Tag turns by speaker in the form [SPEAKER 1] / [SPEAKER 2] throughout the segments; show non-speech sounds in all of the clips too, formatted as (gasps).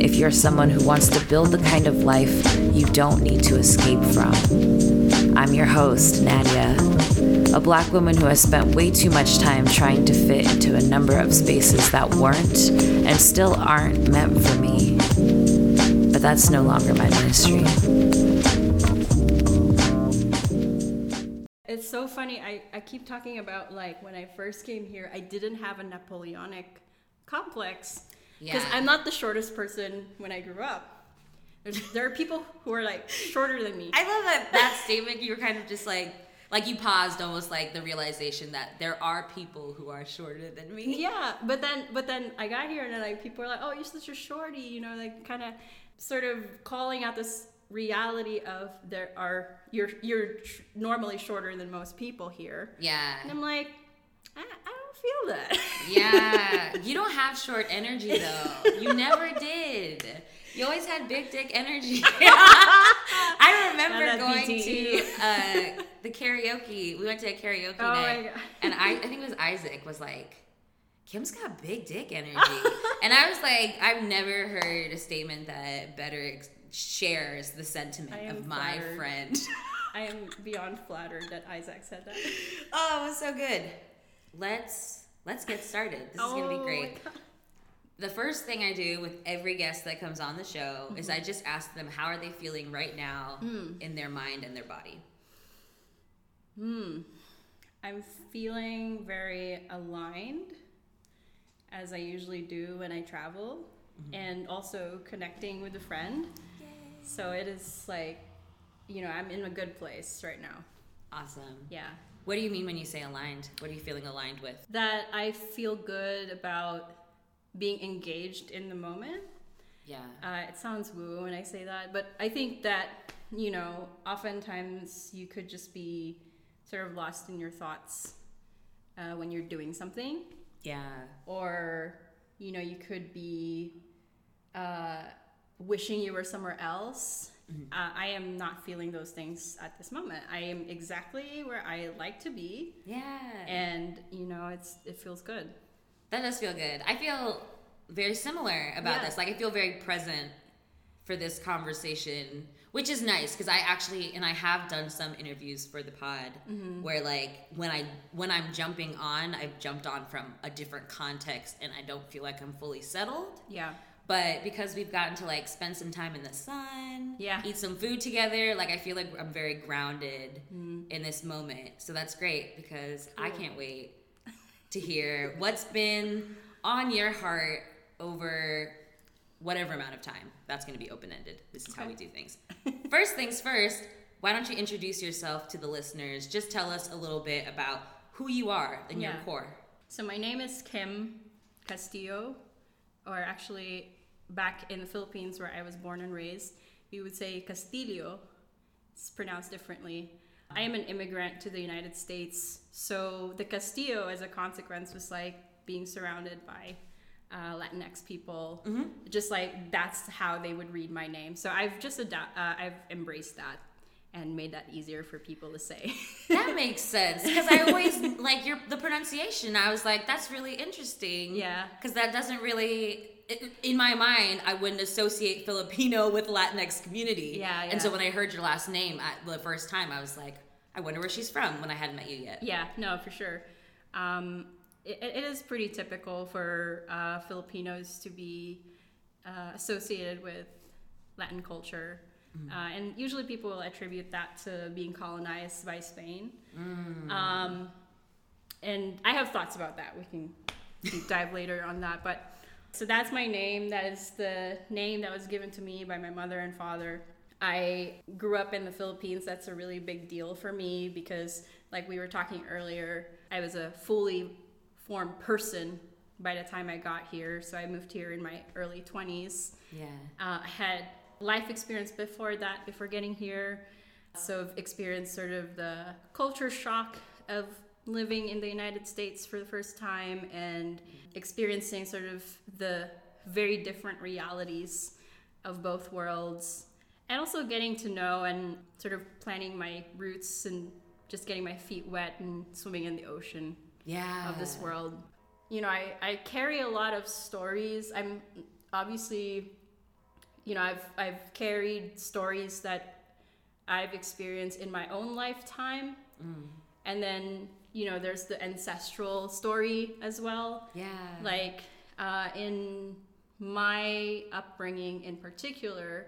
[SPEAKER 1] if you're someone who wants to build the kind of life you don't need to escape from. I'm your host, Nadia, a black woman who has spent way too much time trying to fit into a number of spaces that weren't and still aren't meant for me. But that's no longer my ministry.
[SPEAKER 2] It's so funny. I, I keep talking about like when I first came here, I didn't have a Napoleonic complex because
[SPEAKER 3] Yeah.
[SPEAKER 2] I'm not the shortest person when I grew up. There's, there are people who are like shorter than me.
[SPEAKER 3] I love that that statement. You were kind of just like, like you paused, almost like the realization that there are people who are shorter than me.
[SPEAKER 2] yeah, but then but then I got here and then like people are like, oh, you're such a shorty, you know, like kind of sort of calling out this reality of there are you're you're normally shorter than most people here,
[SPEAKER 3] Yeah.
[SPEAKER 2] and I'm like, I, I don't feel that.
[SPEAKER 3] Yeah. You don't have short energy though. (laughs) You never did. You always had big dick energy. (laughs) I remember going to uh, the karaoke. We went to a karaoke
[SPEAKER 2] Oh my
[SPEAKER 3] night,
[SPEAKER 2] God.
[SPEAKER 3] and I, I think it was Isaac was like, "Kim's got big dick energy," and I was like, "I've never heard a statement that better ex- shares the sentiment of my
[SPEAKER 2] flattered.
[SPEAKER 3] friend." (laughs)
[SPEAKER 2] I am beyond flattered that Isaac said that.
[SPEAKER 3] oh, it was so good. Let's let's get started. This is gonna be
[SPEAKER 2] Oh
[SPEAKER 3] great. The first thing I do with every guest that comes on the show is mm-hmm. I just ask them how are they feeling right now mm. in their mind and their body. Hmm.
[SPEAKER 2] I'm feeling very aligned, as I usually do when I travel, mm-hmm. and also connecting with a friend. So it is like, you know, I'm in a good place right now.
[SPEAKER 3] Awesome.
[SPEAKER 2] Yeah.
[SPEAKER 3] What do you mean when you say aligned? What are you feeling aligned with?
[SPEAKER 2] That I feel good about being engaged in the moment.
[SPEAKER 3] Yeah.
[SPEAKER 2] Uh, it sounds woo when I say that, but I think that, you know, oftentimes you could just be sort of lost in your thoughts uh, when you're doing something.
[SPEAKER 3] Yeah.
[SPEAKER 2] or you know you could be uh, wishing you were somewhere else uh, i am not feeling those things at this moment i am exactly where i like to be
[SPEAKER 3] Yeah.
[SPEAKER 2] and you know it's it feels good
[SPEAKER 3] That does feel good. I feel very similar about
[SPEAKER 2] Yeah.
[SPEAKER 3] this. Like I feel very present for this conversation, which is nice because I actually and I have done some interviews for the pod
[SPEAKER 2] Mm-hmm.
[SPEAKER 3] where like when I when I'm jumping on, I've jumped on from a different context and I don't feel like I'm fully settled.
[SPEAKER 2] yeah
[SPEAKER 3] But because we've gotten to like spend some time in the sun,
[SPEAKER 2] Yeah.
[SPEAKER 3] eat some food together, like I feel like I'm very grounded
[SPEAKER 2] Mm-hmm.
[SPEAKER 3] in this moment. So that's great because I can't wait to hear what's been on your heart over whatever amount of time. That's going to be open ended. This is how we do things. (laughs) first things first, why don't you introduce yourself to the listeners? Just tell us a little bit about who you are and your core.
[SPEAKER 2] so my name is kim castillo or actually back in the philippines where i was born and raised we would say castillo it's pronounced differently i am an immigrant to the united states so the castillo as a consequence was like being surrounded by uh, latinx people just like that's how they would read my name so i've just uh, i've embraced that and made that easier for people to say (laughs)
[SPEAKER 3] That makes sense because I always like your the pronunciation. I was like, that's really interesting.
[SPEAKER 2] Yeah.
[SPEAKER 3] because that doesn't really. In my mind, I wouldn't associate Filipino with Latinx community.
[SPEAKER 2] Yeah, yeah.
[SPEAKER 3] And so when I heard your last name at the first time, I was like, I wonder where she's from when I hadn't met you yet.
[SPEAKER 2] Yeah, no, for sure. Um, it, it is pretty typical for uh, Filipinos to be uh, associated with Latin culture. Uh, and usually people will attribute that to being colonized by Spain. Um, and I have thoughts about that. We can deep dive later on that. But so that's my name. That is the name that was given to me by my mother and father. I grew up in the Philippines. That's a really big deal for me because, like we were talking earlier, I was a fully formed person by the time I got here. So I moved here in my early 20s.
[SPEAKER 3] Yeah.
[SPEAKER 2] Uh, I had life experience before that, before getting here. So I've experienced sort of the culture shock of living in the United States for the first time and experiencing sort of the very different realities of both worlds. And also getting to know and sort of planning my roots and just getting my feet wet and swimming in the ocean
[SPEAKER 3] Yeah.
[SPEAKER 2] of this world. You know, I, I carry a lot of stories. I'm obviously you know, I've I've carried stories that I've experienced in my own lifetime, mm. and then you know, there's the ancestral story as well.
[SPEAKER 3] Yeah.
[SPEAKER 2] Like uh, in my upbringing in particular,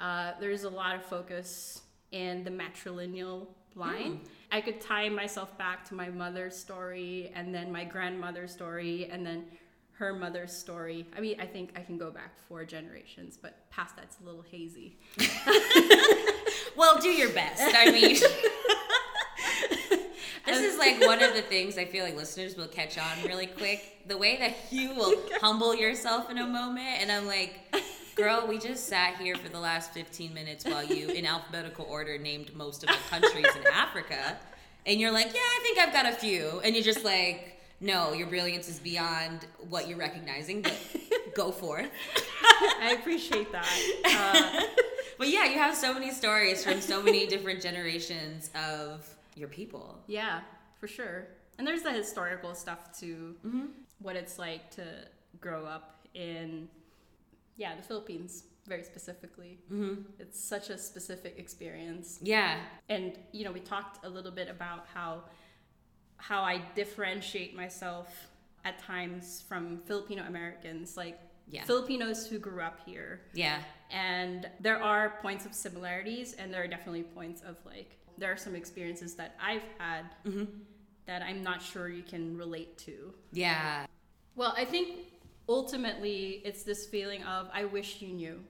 [SPEAKER 2] uh, there's a lot of focus in the matrilineal line. I could tie myself back to my mother's story and then my grandmother's story and then her mother's story. I mean, I think I can go back four generations, but past that's a little hazy. (laughs)
[SPEAKER 3] Well, do your best. I mean, (laughs) this is like one of the things I feel like listeners will catch on really quick. The way that you (laughs) will humble yourself in a moment, and I'm like, girl, we just sat here for the last 15 minutes while you, in alphabetical order, named most of the countries in Africa, and you're like, yeah, I think I've got a few, and you're just like, no, your brilliance is beyond what you're recognizing, but go for it. (laughs)
[SPEAKER 2] I appreciate that. Uh, (laughs)
[SPEAKER 3] But yeah, you have so many stories from so many different generations of your people.
[SPEAKER 2] Yeah, for sure. And there's the historical stuff too.
[SPEAKER 3] Mm-hmm.
[SPEAKER 2] What it's like to grow up in, yeah, the Philippines, very specifically.
[SPEAKER 3] Mm-hmm.
[SPEAKER 2] It's such a specific experience.
[SPEAKER 3] Yeah.
[SPEAKER 2] And, you know, we talked a little bit about how how I differentiate myself at times from Filipino Americans, like
[SPEAKER 3] Yeah.
[SPEAKER 2] Filipinos who grew up here
[SPEAKER 3] Yeah.
[SPEAKER 2] and there are points of similarities and there are definitely points of like there are some experiences that i've had that i'm not sure you can relate to
[SPEAKER 3] Yeah.
[SPEAKER 2] well i think ultimately it's this feeling of i wish you knew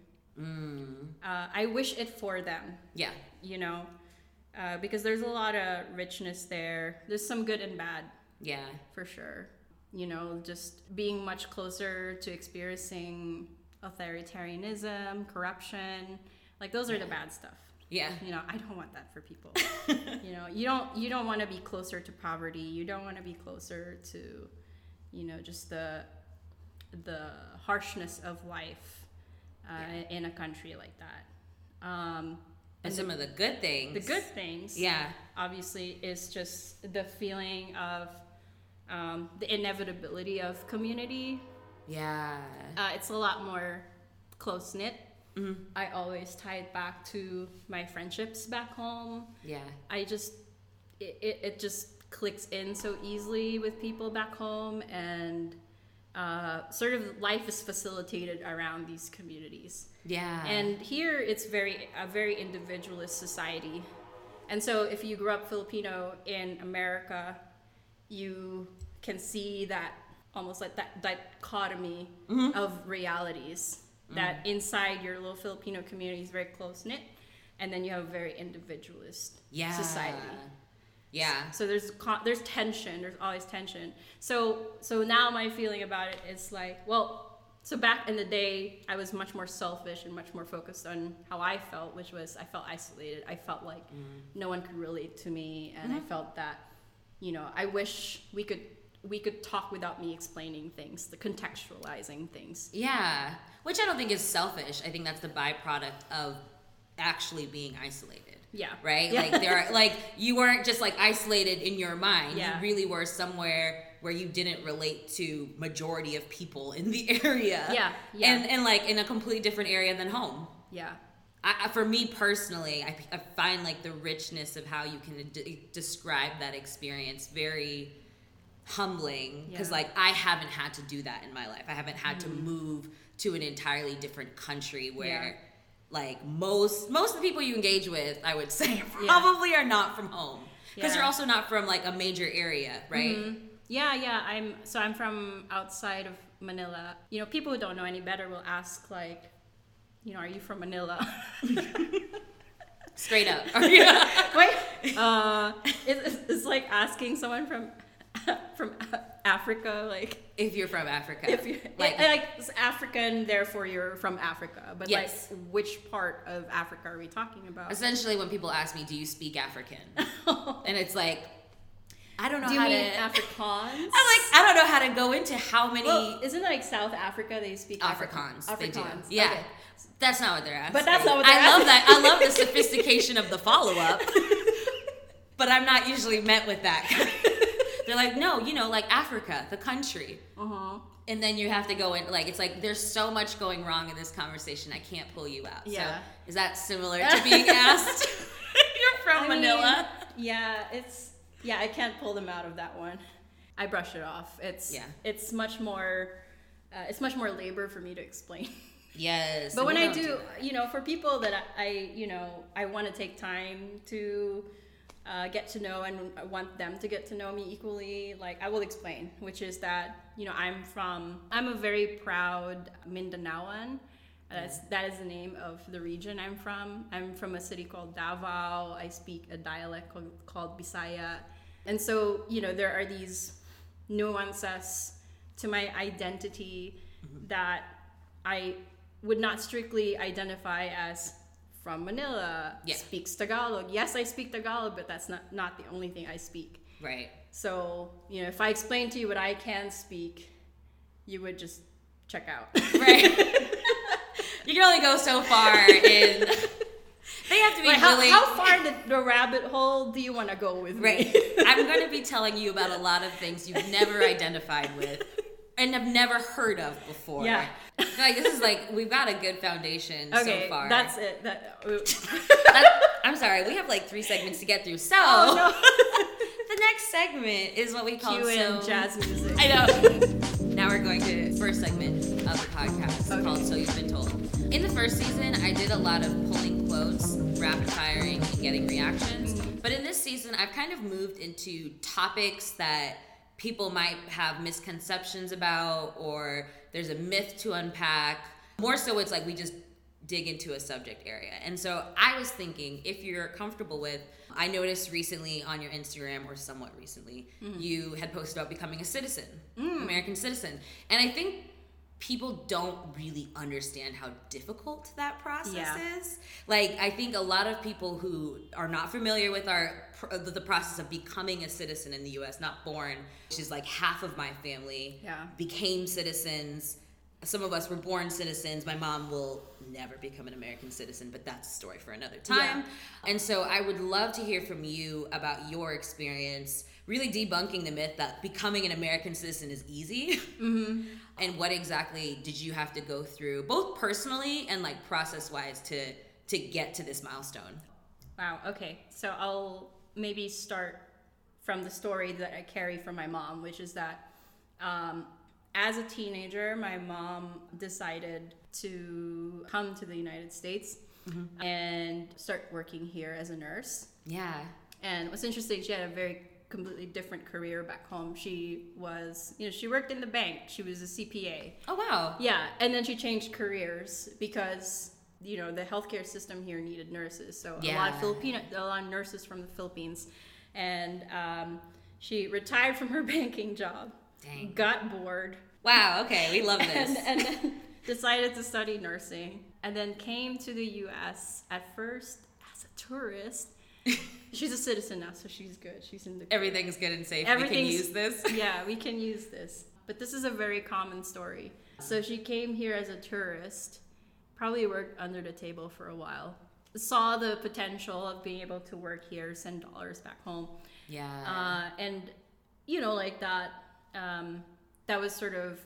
[SPEAKER 2] uh, i wish it for them
[SPEAKER 3] Yeah.
[SPEAKER 2] you know uh, because there's a lot of richness there there's some good and bad
[SPEAKER 3] Yeah.
[SPEAKER 2] for sure. You know, just being much closer to experiencing authoritarianism, corruption, like those are the bad stuff.
[SPEAKER 3] Yeah.
[SPEAKER 2] You know, I don't want that for people. (laughs) you know, you don't you don't want to be closer to poverty. You don't want to be closer to, you know, just the the harshness of life uh, in a country like that. Um,
[SPEAKER 3] And some of the good things.
[SPEAKER 2] the good things
[SPEAKER 3] Yeah.
[SPEAKER 2] obviously is just the feeling of um, the inevitability of community.
[SPEAKER 3] Yeah.
[SPEAKER 2] Uh, it's a lot more close knit.
[SPEAKER 3] Mm-hmm.
[SPEAKER 2] I always tie it back to my friendships back home.
[SPEAKER 3] Yeah.
[SPEAKER 2] I just it, it, it just clicks in so easily with people back home and uh, sort of life is facilitated around these communities.
[SPEAKER 3] Yeah.
[SPEAKER 2] And here it's very a very individualist society. And so if you grew up Filipino in America, you can see that almost like that dichotomy of realities that mm. inside your little Filipino community is very close knit and then you have a very individualist
[SPEAKER 3] yeah.
[SPEAKER 2] society.
[SPEAKER 3] Yeah.
[SPEAKER 2] So there's there's tension. There's always tension. So so now my feeling about it is like, well, so back in the day, I was much more selfish and much more focused on how I felt, which was I felt isolated. I felt like mm. no one could relate to me, and I mm-hmm. felt that, you know, I wish we could we could talk without me explaining things, the contextualizing things.
[SPEAKER 3] Yeah. Which I don't think is selfish. I think that's the byproduct of actually being isolated.
[SPEAKER 2] Yeah.
[SPEAKER 3] Right?
[SPEAKER 2] Yeah.
[SPEAKER 3] Like there are like you weren't just like isolated in your mind.
[SPEAKER 2] Yeah.
[SPEAKER 3] You really were somewhere where you didn't relate to majority of people in the (laughs) area.
[SPEAKER 2] Yeah, yeah.
[SPEAKER 3] And and like in a completely different area than home.
[SPEAKER 2] Yeah.
[SPEAKER 3] I, for me personally, I, I find like the richness of how you can d- describe that experience very humbling because
[SPEAKER 2] Yeah.
[SPEAKER 3] like I haven't had to do that in my life. I haven't had to move to an entirely different country where
[SPEAKER 2] Mm. Yeah.
[SPEAKER 3] like most most of the people you engage with, I would (laughs) say
[SPEAKER 2] Yeah.
[SPEAKER 3] probably are not from home because you're also not from like a major area, right?
[SPEAKER 2] Mhm. Yeah, yeah. I'm so I'm from outside of Manila. You know, people who don't know any better will ask like, you know, are you from Manila? (laughs)
[SPEAKER 3] Straight up. (laughs) yeah.
[SPEAKER 2] Wait, uh, it's, it's like asking someone from (laughs) from Africa, like
[SPEAKER 3] If you're from Africa.
[SPEAKER 2] if you
[SPEAKER 3] like
[SPEAKER 2] like, African, therefore you're from Africa. But
[SPEAKER 3] Yes.
[SPEAKER 2] like, which part of Africa are we talking about?
[SPEAKER 3] essentially when people ask me, "Do you speak African?" (laughs) and it's like I don't know
[SPEAKER 2] Do you
[SPEAKER 3] how
[SPEAKER 2] mean
[SPEAKER 3] to
[SPEAKER 2] Afrikaans? (laughs)
[SPEAKER 3] I'm like, I don't know how to go into how many
[SPEAKER 2] well, isn't it like South Africa they speak
[SPEAKER 3] Afrikaans,
[SPEAKER 2] Afrikaans?
[SPEAKER 3] they do. Yeah.
[SPEAKER 2] okay.
[SPEAKER 3] That's not what they're asking.
[SPEAKER 2] But that's not what they're
[SPEAKER 3] I love that. I love the sophistication of the follow up. but I'm not usually met with that. They're like, no, you know, like Africa, the country.
[SPEAKER 2] Uh-huh.
[SPEAKER 3] and then you have to go in like it's like there's so much going wrong in this conversation i can't pull you out
[SPEAKER 2] Yeah.
[SPEAKER 3] so is that similar (laughs) to being asked (laughs) you're from
[SPEAKER 2] I mean,
[SPEAKER 3] manila
[SPEAKER 2] yeah, it's yeah, I can't pull them out of that one. I brush it off. It's
[SPEAKER 3] Yeah.
[SPEAKER 2] it's much more uh, it's much more labor for me to explain. (laughs)
[SPEAKER 3] yes
[SPEAKER 2] but when I
[SPEAKER 3] don't
[SPEAKER 2] do, you know, for people that I, I you know, I want to take time to uh, get to know and I want them to get to know me equally, like I will explain, which is that, you know, I'm from, I'm a very proud Mindanaoan. That's, that is the name of the region I'm from. I'm from a city called Davao. I speak a dialect called, called Bisaya. And so, you know, there are these nuances to my identity that I would not strictly identify as from Manila,
[SPEAKER 3] Yeah.
[SPEAKER 2] speaks Tagalog. Yes, I speak Tagalog, but that's not, not the only thing I speak.
[SPEAKER 3] right
[SPEAKER 2] So, you know, if I explain to you what I can speak, you would just check out. (laughs)
[SPEAKER 3] right you can only go so far in (laughs) they have to be
[SPEAKER 2] Like, how,
[SPEAKER 3] really
[SPEAKER 2] how far the, the rabbit hole do you want to go with
[SPEAKER 3] Right.
[SPEAKER 2] me?
[SPEAKER 3] I'm going to be telling you about a lot of things you've never (laughs) identified with and have never heard of before.
[SPEAKER 2] Yeah.
[SPEAKER 3] Like this is like we've got a good foundation
[SPEAKER 2] okay,
[SPEAKER 3] so far.
[SPEAKER 2] that's it. (laughs) (laughs) That,
[SPEAKER 3] I'm sorry, we have like three segments to get through. So
[SPEAKER 2] oh (laughs)
[SPEAKER 3] the next segment is what we call
[SPEAKER 2] Cue in
[SPEAKER 3] so,
[SPEAKER 2] jazz music.
[SPEAKER 3] I know. now we're going to first segment of the podcast
[SPEAKER 2] Okay.
[SPEAKER 3] called So You've Been Told. In the first season, I did a lot of pulling quotes, rapid firing, and getting reactions.
[SPEAKER 2] Mm-hmm.
[SPEAKER 3] But in this season, I've kind of moved into topics that people might have misconceptions about, or there's a myth to unpack. More so, it's like we just dig into a subject area. And so I was thinking, if you're comfortable with, I noticed recently on your Instagram, or somewhat recently, mm-hmm. you had posted about becoming a citizen, mm. American citizen. And I think people don't really understand how difficult that process
[SPEAKER 2] Yeah.
[SPEAKER 3] is. Like, I think a lot of people who are not familiar with our the process of becoming a citizen in the U.S., not born, She's like half of my family,
[SPEAKER 2] Yeah.
[SPEAKER 3] became citizens. Some of us were born citizens. My mom will never become an American citizen, but that's a story for another time. And so I would love to hear from you about your experience, really debunking the myth that becoming an American citizen is easy. Mm-hmm. and what exactly did you have to go through, both personally and like process wise, to to get to this milestone?
[SPEAKER 2] Wow. Okay. So I'll maybe start from the story that I carry from my mom, which is that um, as a teenager, my mom decided to come to the United States and start working here as a nurse.
[SPEAKER 3] Yeah.
[SPEAKER 2] And what's interesting, she had a very completely different career back home. She was, you know, she worked in the bank. She was a CPA.
[SPEAKER 3] Oh wow.
[SPEAKER 2] Yeah, and then she changed careers because you know the healthcare system here needed nurses. So a lot of Filipino, a lot of nurses from the Philippines, and um, she retired from her (laughs) banking job,
[SPEAKER 3] Dang.
[SPEAKER 2] got bored,
[SPEAKER 3] Wow. Okay, we love (laughs) this.
[SPEAKER 2] and, and then decided to study nursing, and then came to the U.S. at first as a tourist. (laughs) she's a citizen now, so she's good. She's in the
[SPEAKER 3] Everything's good and safe. We can
[SPEAKER 2] Everything's-
[SPEAKER 3] use this.
[SPEAKER 2] yeah, we can use this. But this is a very common story. So she came here as a tourist, probably worked under the table for a while, saw the potential of being able to work here, send dollars back home.
[SPEAKER 3] Yeah.
[SPEAKER 2] Uh, and, you know, like that, um, that was sort of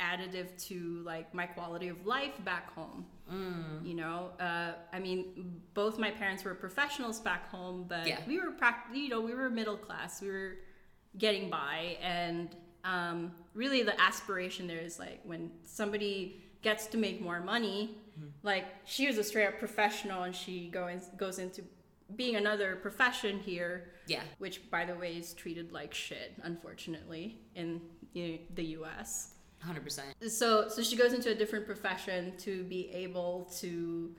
[SPEAKER 2] additive to like my quality of life back home.
[SPEAKER 3] Mm.
[SPEAKER 2] You know, uh, I mean, both my parents were professionals back home, but
[SPEAKER 3] Yeah.
[SPEAKER 2] we were, prac- you know, we were middle class. We were getting by, and um, really the aspiration there is like when somebody gets to make more money. Mm-hmm. Like she was a straight up professional, and she goes goes into being another profession here
[SPEAKER 3] yeah.
[SPEAKER 2] which by the way is treated like shit unfortunately in you know, the US.
[SPEAKER 3] 100%.
[SPEAKER 2] So so she goes into a different profession to be able to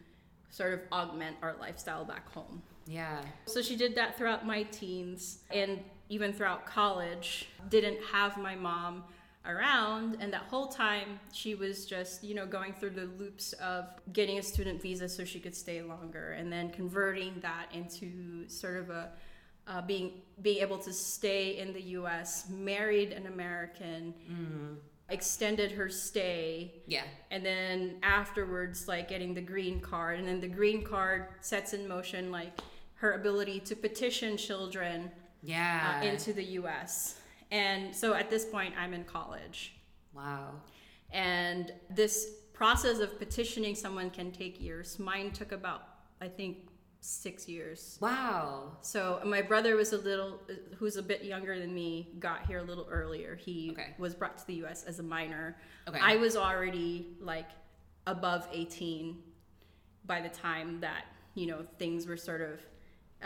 [SPEAKER 2] sort of augment our lifestyle back home.
[SPEAKER 3] Yeah.
[SPEAKER 2] So she did that throughout my teens and even throughout college. Didn't have my mom around and that whole time she was just, you know, going through the loops of getting a student visa so she could stay longer and then converting that into sort of a uh, being being able to stay in the U.S., married an American, extended her stay,
[SPEAKER 3] Yeah.
[SPEAKER 2] and then afterwards like getting the green card and then the green card sets in motion like her ability to petition children
[SPEAKER 3] Yeah.
[SPEAKER 2] uh, into the US and so at this point I'm in college
[SPEAKER 3] Wow.
[SPEAKER 2] And this process of petitioning someone can take years. Mine took about, I think, six years.
[SPEAKER 3] Wow.
[SPEAKER 2] So my brother was a little, who's a bit younger than me, got here a little earlier. He
[SPEAKER 3] Okay.
[SPEAKER 2] was brought to the U.S. as a minor.
[SPEAKER 3] Okay.
[SPEAKER 2] I was already like above 18 by the time that you know things were sort of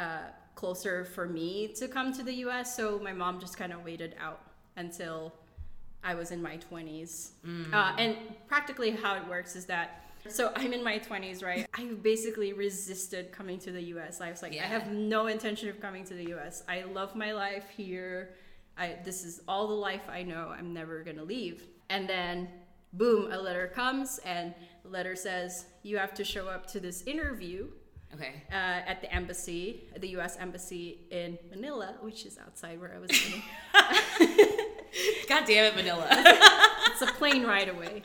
[SPEAKER 2] uh, closer for me to come to the U.S. So my mom just kind of waited out until I was in my 20s. Uh, and practically how it works is that. So I'm in my 20s, right? I basically resisted coming to the US. I was like, I have no intention of coming to the US. I love my life here. I this is all the life I know. I'm never gonna leave. And then boom, a letter comes and the letter says you have to show up to this interview
[SPEAKER 3] Okay.
[SPEAKER 2] uh, at the embassy, at the U.S. embassy in Manila, which is outside where I was living. (laughs)
[SPEAKER 3] God damn it, Manila. (laughs)
[SPEAKER 2] it's a plane ride away.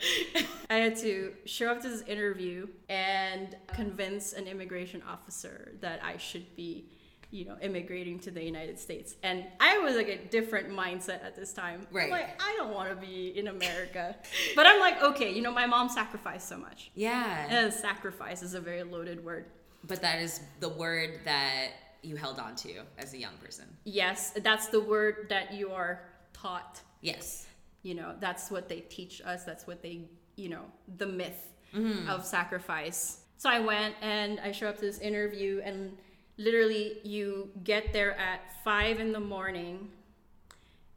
[SPEAKER 2] I had to show up to this interview and convince an immigration officer that I should be, you know, immigrating to the United States. And I was like a different mindset at this time. I'm
[SPEAKER 3] Right.
[SPEAKER 2] like, I don't want to be in America. but I'm like, okay, you know, my mom sacrificed so much.
[SPEAKER 3] yeah.
[SPEAKER 2] And sacrifice is a very loaded word.
[SPEAKER 3] But that is the word that you held on to as a young person.
[SPEAKER 2] Yes, that's the word that you are taught.
[SPEAKER 3] Yes.
[SPEAKER 2] You know, that's what they teach us. That's what they, you know, the myth mm-hmm. of sacrifice. So I went and I show up to this interview, and literally, you get there at five in the morning,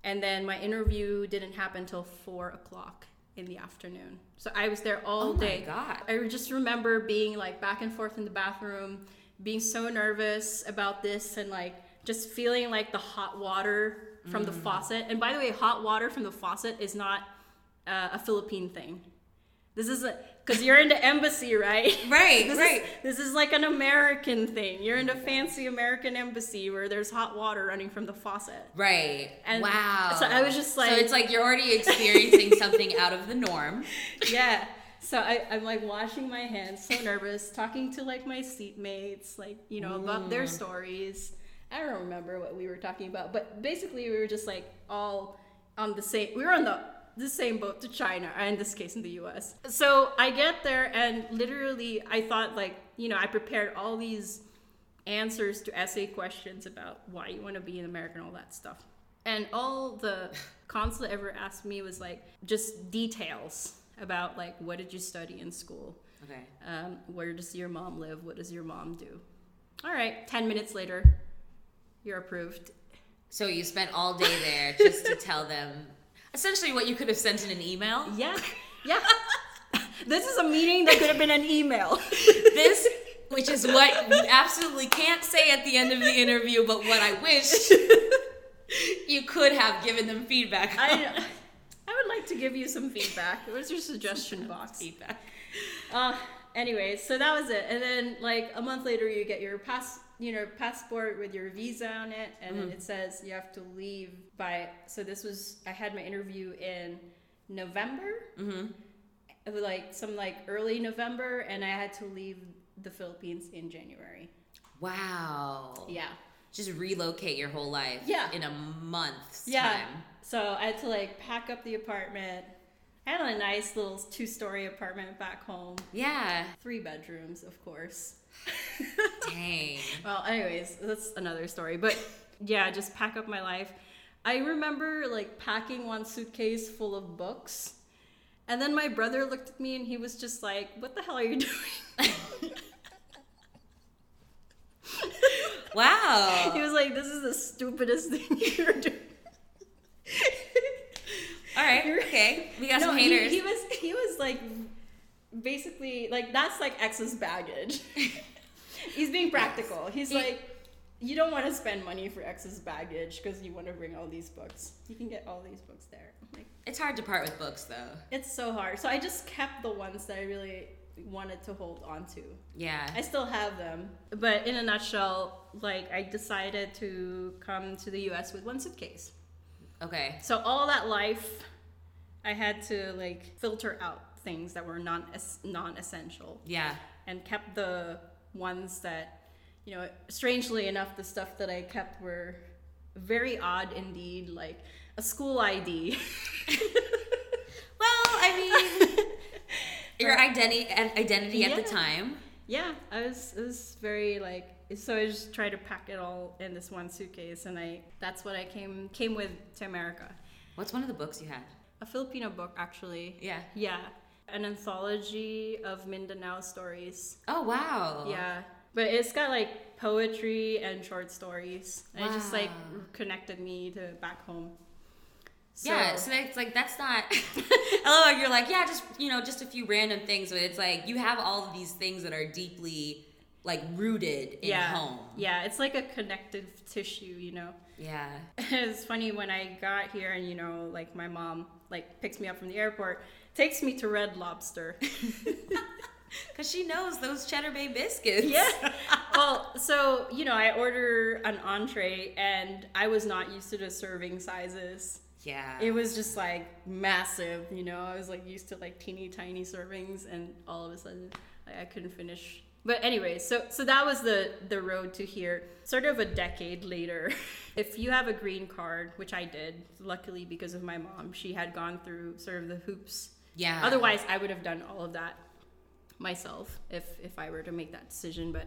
[SPEAKER 2] and then my interview didn't happen till four o'clock in the afternoon. So I was there all
[SPEAKER 3] Oh my
[SPEAKER 2] day.
[SPEAKER 3] God.
[SPEAKER 2] I just remember being like back and forth in the bathroom, being so nervous about this, and like just feeling like the hot water from
[SPEAKER 3] Mm.
[SPEAKER 2] the faucet. And by the way, hot water from the faucet is not uh, a Philippine thing. This is because you're in the embassy, right? (laughs)
[SPEAKER 3] Right,
[SPEAKER 2] This
[SPEAKER 3] right.
[SPEAKER 2] Is, this is like an American thing. You're in a fancy American embassy where there's hot water running from the faucet.
[SPEAKER 3] Right.
[SPEAKER 2] And
[SPEAKER 3] wow.
[SPEAKER 2] so I was just like-
[SPEAKER 3] So it's like you're already experiencing something out of the norm. (laughs)
[SPEAKER 2] yeah. So I, I'm like washing my hands, so nervous, talking to like my seatmates, like, you know, about their mm. stories. I don't remember what we were talking about, but basically we were just like all on the same, we were on the, the same boat to China, or in this case in the US. So I get there and literally I thought like, you know, I prepared all these answers to essay questions about why you want to be in America and all that stuff. And all the (laughs) consulate ever asked me was like just details about like what did you study in school?
[SPEAKER 3] Okay.
[SPEAKER 2] Um, where does your mom live? What does your mom do? All right, 10 minutes later, you're approved.
[SPEAKER 3] So you spent all day there just to tell them essentially what you could have sent in an email.
[SPEAKER 2] Yeah, (laughs) yeah. this is a meeting that could have been an email.
[SPEAKER 3] This, which is what you absolutely can't say at the end of the interview, but what I wish (laughs) you could have given them feedback. on.
[SPEAKER 2] I, I would like to give you some feedback. What's your suggestion box?
[SPEAKER 3] feedback.
[SPEAKER 2] Uh, anyways, so that was it. And then like a month later, you get your pass, you know, passport with your visa on it, and then it says you have to leave by. So this was I had my interview in November, mm-hmm. like some like early November, and I had to leave the Philippines in January.
[SPEAKER 3] Wow.
[SPEAKER 2] Yeah.
[SPEAKER 3] Just relocate your whole life
[SPEAKER 2] Yeah.
[SPEAKER 3] in a month's
[SPEAKER 2] Yeah.
[SPEAKER 3] time.
[SPEAKER 2] So I had to like pack up the apartment. I had a nice little two-story apartment back home,
[SPEAKER 3] Yeah.
[SPEAKER 2] three bedrooms, of course. (sighs)
[SPEAKER 3] Dang. (laughs)
[SPEAKER 2] Well, anyways, that's another story. But yeah, just pack up my life. I remember like packing one suitcase full of books. And then my brother looked at me and he was just like, What the hell are you (laughs) doing? (laughs)
[SPEAKER 3] Wow.
[SPEAKER 2] he was like, This is the stupidest thing you're doing.
[SPEAKER 3] All right. Okay. We got some
[SPEAKER 2] he-
[SPEAKER 3] haters.
[SPEAKER 2] He, was he was like basically like that's like excess baggage. (laughs) He's being practical. He's
[SPEAKER 3] He-
[SPEAKER 2] like you don't want to spend money for excess baggage because you want to bring all these books. You can get all these books there. Like
[SPEAKER 3] it's hard to part with books, though.
[SPEAKER 2] it's so hard. So I just kept the ones that I really wanted to hold on to.
[SPEAKER 3] Yeah.
[SPEAKER 2] I still have them. But in a nutshell, like I decided to come to the US with one suitcase.
[SPEAKER 3] Okay.
[SPEAKER 2] So all that life, I had to like filter out things that were non non essential,
[SPEAKER 3] Yeah.
[SPEAKER 2] and kept the ones that, you know, strangely enough, the stuff that I kept were very odd indeed, like a school ID. (laughs)
[SPEAKER 3] Well, I mean, (laughs) your identity and identity at the time.
[SPEAKER 2] yeah, I was it was very like so I just tried to pack it all in this one suitcase, and I that's what I came came with to America.
[SPEAKER 3] What's one of the books you had?
[SPEAKER 2] A Filipino book, actually.
[SPEAKER 3] Yeah.
[SPEAKER 2] Yeah, an anthology of Mindanao stories.
[SPEAKER 3] Oh wow.
[SPEAKER 2] Yeah, but it's got like poetry and short stories. And It just like connected me to back home. So,
[SPEAKER 3] yeah, so it's like that's not. I love how you're like, yeah, just you know, just a few random things, but it's like you have all of these things that are deeply like rooted in
[SPEAKER 2] yeah,
[SPEAKER 3] home.
[SPEAKER 2] yeah, it's like a connective tissue, you know.
[SPEAKER 3] Yeah. (laughs)
[SPEAKER 2] it's funny when I got here and you know, like my mom like picks me up from the airport, takes me to Red Lobster. (laughs) (laughs)
[SPEAKER 3] Because she knows those Cheddar Bay biscuits.
[SPEAKER 2] yeah. Well, so you know, I order an entree and I was not used to the serving sizes.
[SPEAKER 3] Yeah.
[SPEAKER 2] It was just like massive, you know. I was like used to like teeny tiny servings, and all of a sudden, like, I couldn't finish. But anyway, so so that was the the road to here. Sort of a decade later, (laughs) if you have a green card, which I did, luckily because of my mom, she had gone through sort of the hoops.
[SPEAKER 3] yeah.
[SPEAKER 2] Otherwise, I would have done all of that myself if if I were to make that decision. But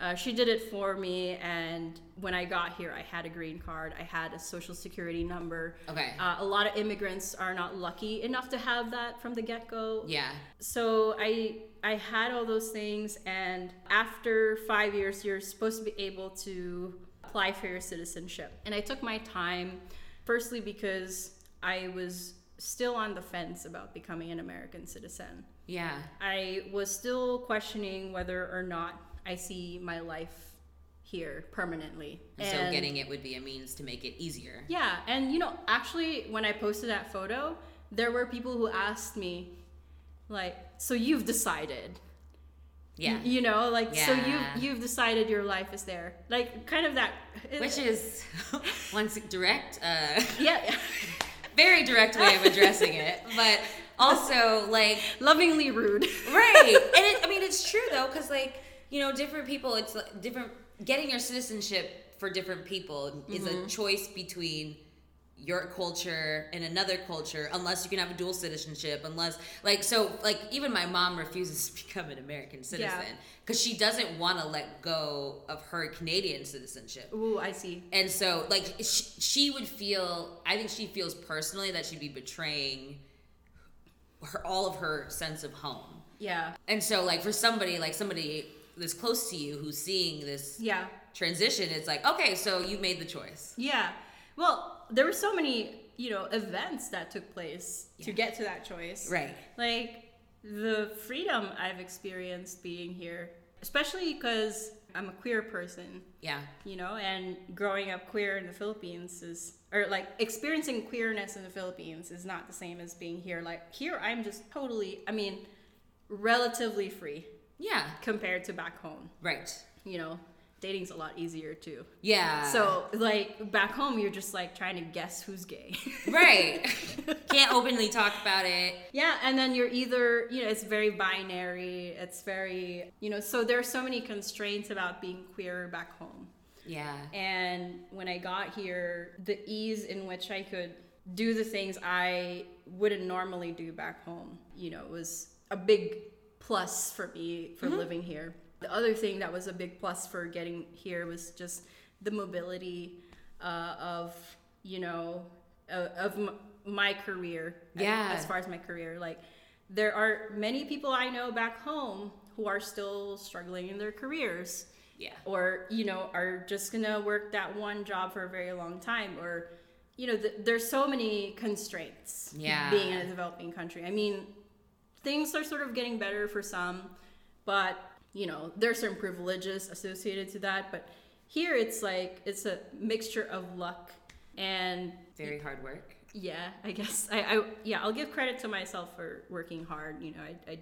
[SPEAKER 2] uh, she did it for me, and when I got here, I had a green card. I had a social security number.
[SPEAKER 3] Okay.
[SPEAKER 2] Uh, a lot of immigrants are not lucky enough to have that from the get go.
[SPEAKER 3] yeah.
[SPEAKER 2] So I I had all those things, and after five years, you're supposed to be able to apply for your citizenship. And I took my time, firstly because I was still on the fence about becoming an American citizen.
[SPEAKER 3] Yeah.
[SPEAKER 2] I was still questioning whether or not I see my life here permanently.
[SPEAKER 3] And so getting it would be a means to make it easier.
[SPEAKER 2] Yeah, and you know, actually, when I posted that photo, there were people who asked me, like, "So you've decided?"
[SPEAKER 3] Yeah.
[SPEAKER 2] Y- You know, like, so you've you've decided your life is there, like, kind of that.
[SPEAKER 3] Which is (laughs) one direct, uh, (laughs)
[SPEAKER 2] yeah, (laughs)
[SPEAKER 3] very direct way of addressing it, but also like
[SPEAKER 2] lovingly rude.
[SPEAKER 3] right and it, i mean it's true though because like you know different people it's like different getting your citizenship for different people is a choice between your culture and another culture unless you can have a dual citizenship unless like so like even my mom refuses (laughs) to become an american citizen because she doesn't want to let go of her canadian citizenship
[SPEAKER 2] Ooh, I see.
[SPEAKER 3] and so like she, she would feel i think she feels personally that she'd be betraying her all of her sense of home
[SPEAKER 2] Yeah,
[SPEAKER 3] and so, like, for somebody, like somebody that's close to you who's seeing this
[SPEAKER 2] yeah,
[SPEAKER 3] transition, it's like, okay, so you made the choice.
[SPEAKER 2] yeah. Well, there were so many, you know, events that took place to get to that choice.
[SPEAKER 3] Right.
[SPEAKER 2] like the freedom I've experienced being here, especially because I'm a queer person,
[SPEAKER 3] Yeah.
[SPEAKER 2] you know, and growing up queer in the Philippines is, or like experiencing queerness in the Philippines is not the same as being here. Like here, I'm just totally, I mean, relatively free
[SPEAKER 3] Yeah.
[SPEAKER 2] compared to back home.
[SPEAKER 3] Right.
[SPEAKER 2] You know, dating's a lot easier too.
[SPEAKER 3] Yeah.
[SPEAKER 2] So like back home, you're just like trying to guess who's gay. (laughs)
[SPEAKER 3] right. Can't openly talk about it.
[SPEAKER 2] Yeah, and then you're either, you know, it's very binary. It's very, you know, so there's so many constraints about being queer back home.
[SPEAKER 3] Yeah.
[SPEAKER 2] And when I got here, the ease in which I could do the things I wouldn't normally do back home, you know, was a big plus for me for mm-hmm. living here. The other thing that was a big plus for getting here was just the mobility uh, of, you know, uh, of m- my career. as-
[SPEAKER 3] Yeah.
[SPEAKER 2] As far as my career, like there are many people I know back home who are still struggling in their careers
[SPEAKER 3] Yeah.
[SPEAKER 2] or you know are just gonna work that one job for a very long time or you know th- there's so many constraints
[SPEAKER 3] Yeah.
[SPEAKER 2] being in a developing country i mean things are sort of getting better for some but you know there's certain privileges associated to that but here it's like it's a mixture of luck and
[SPEAKER 3] Very hard work.
[SPEAKER 2] yeah i guess i, I yeah i'll give credit to myself for working hard you know i i,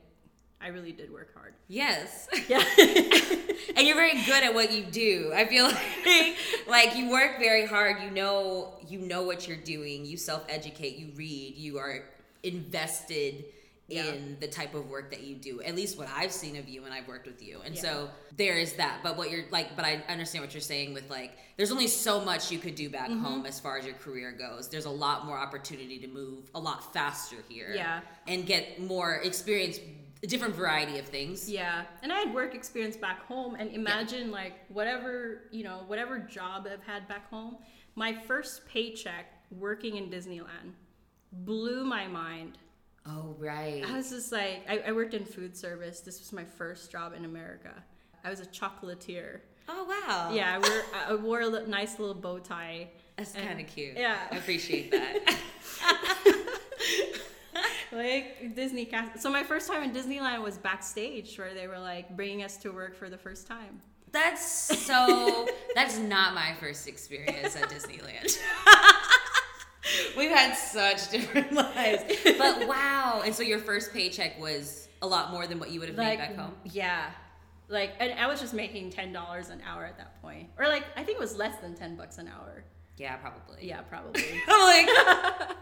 [SPEAKER 2] I really did work hard
[SPEAKER 3] Yes.
[SPEAKER 2] yeah (laughs)
[SPEAKER 3] and you're very good at what you do. I feel like (laughs) like you work very hard. You know you know what you're doing. You self-educate, you read, you are invested
[SPEAKER 2] Yeah.
[SPEAKER 3] in the type of work that you do. At least what I've seen of you and I've worked with you. And
[SPEAKER 2] Yeah.
[SPEAKER 3] so there is that. But what you're like, but I understand what you're saying with like, there's only so much you could do back
[SPEAKER 2] Mm-hmm.
[SPEAKER 3] home as far as your career goes. There's a lot more opportunity to move a lot faster here.
[SPEAKER 2] Yeah.
[SPEAKER 3] And get more experience, a different variety of things.
[SPEAKER 2] Yeah, and I had work experience back home, and imagine like whatever you know, whatever job I've had back home. My first paycheck working in Disneyland blew my mind.
[SPEAKER 3] Oh, right.
[SPEAKER 2] I was just like, I, I worked in food service. This was my first job in America. I was a chocolatier.
[SPEAKER 3] Oh, wow.
[SPEAKER 2] Yeah, I wore, I wore a nice little bow tie.
[SPEAKER 3] That's kind of cute.
[SPEAKER 2] yeah.
[SPEAKER 3] I appreciate that. (laughs)
[SPEAKER 2] like Disney cast. So my first time in Disneyland was backstage, where they were like bringing us to work for the first time.
[SPEAKER 3] That's so. (laughs) that's not my first experience at Disneyland. (laughs) (laughs) We've had such different (laughs) lives, but (laughs) wow! And so your first paycheck was a lot more than what you would have
[SPEAKER 2] like
[SPEAKER 3] made back home.
[SPEAKER 2] yeah. Like and i was just making $10 an hour at that point. Or like i think it was less than 10 bucks an hour.
[SPEAKER 3] Yeah, probably.
[SPEAKER 2] yeah probably.
[SPEAKER 3] I'm like,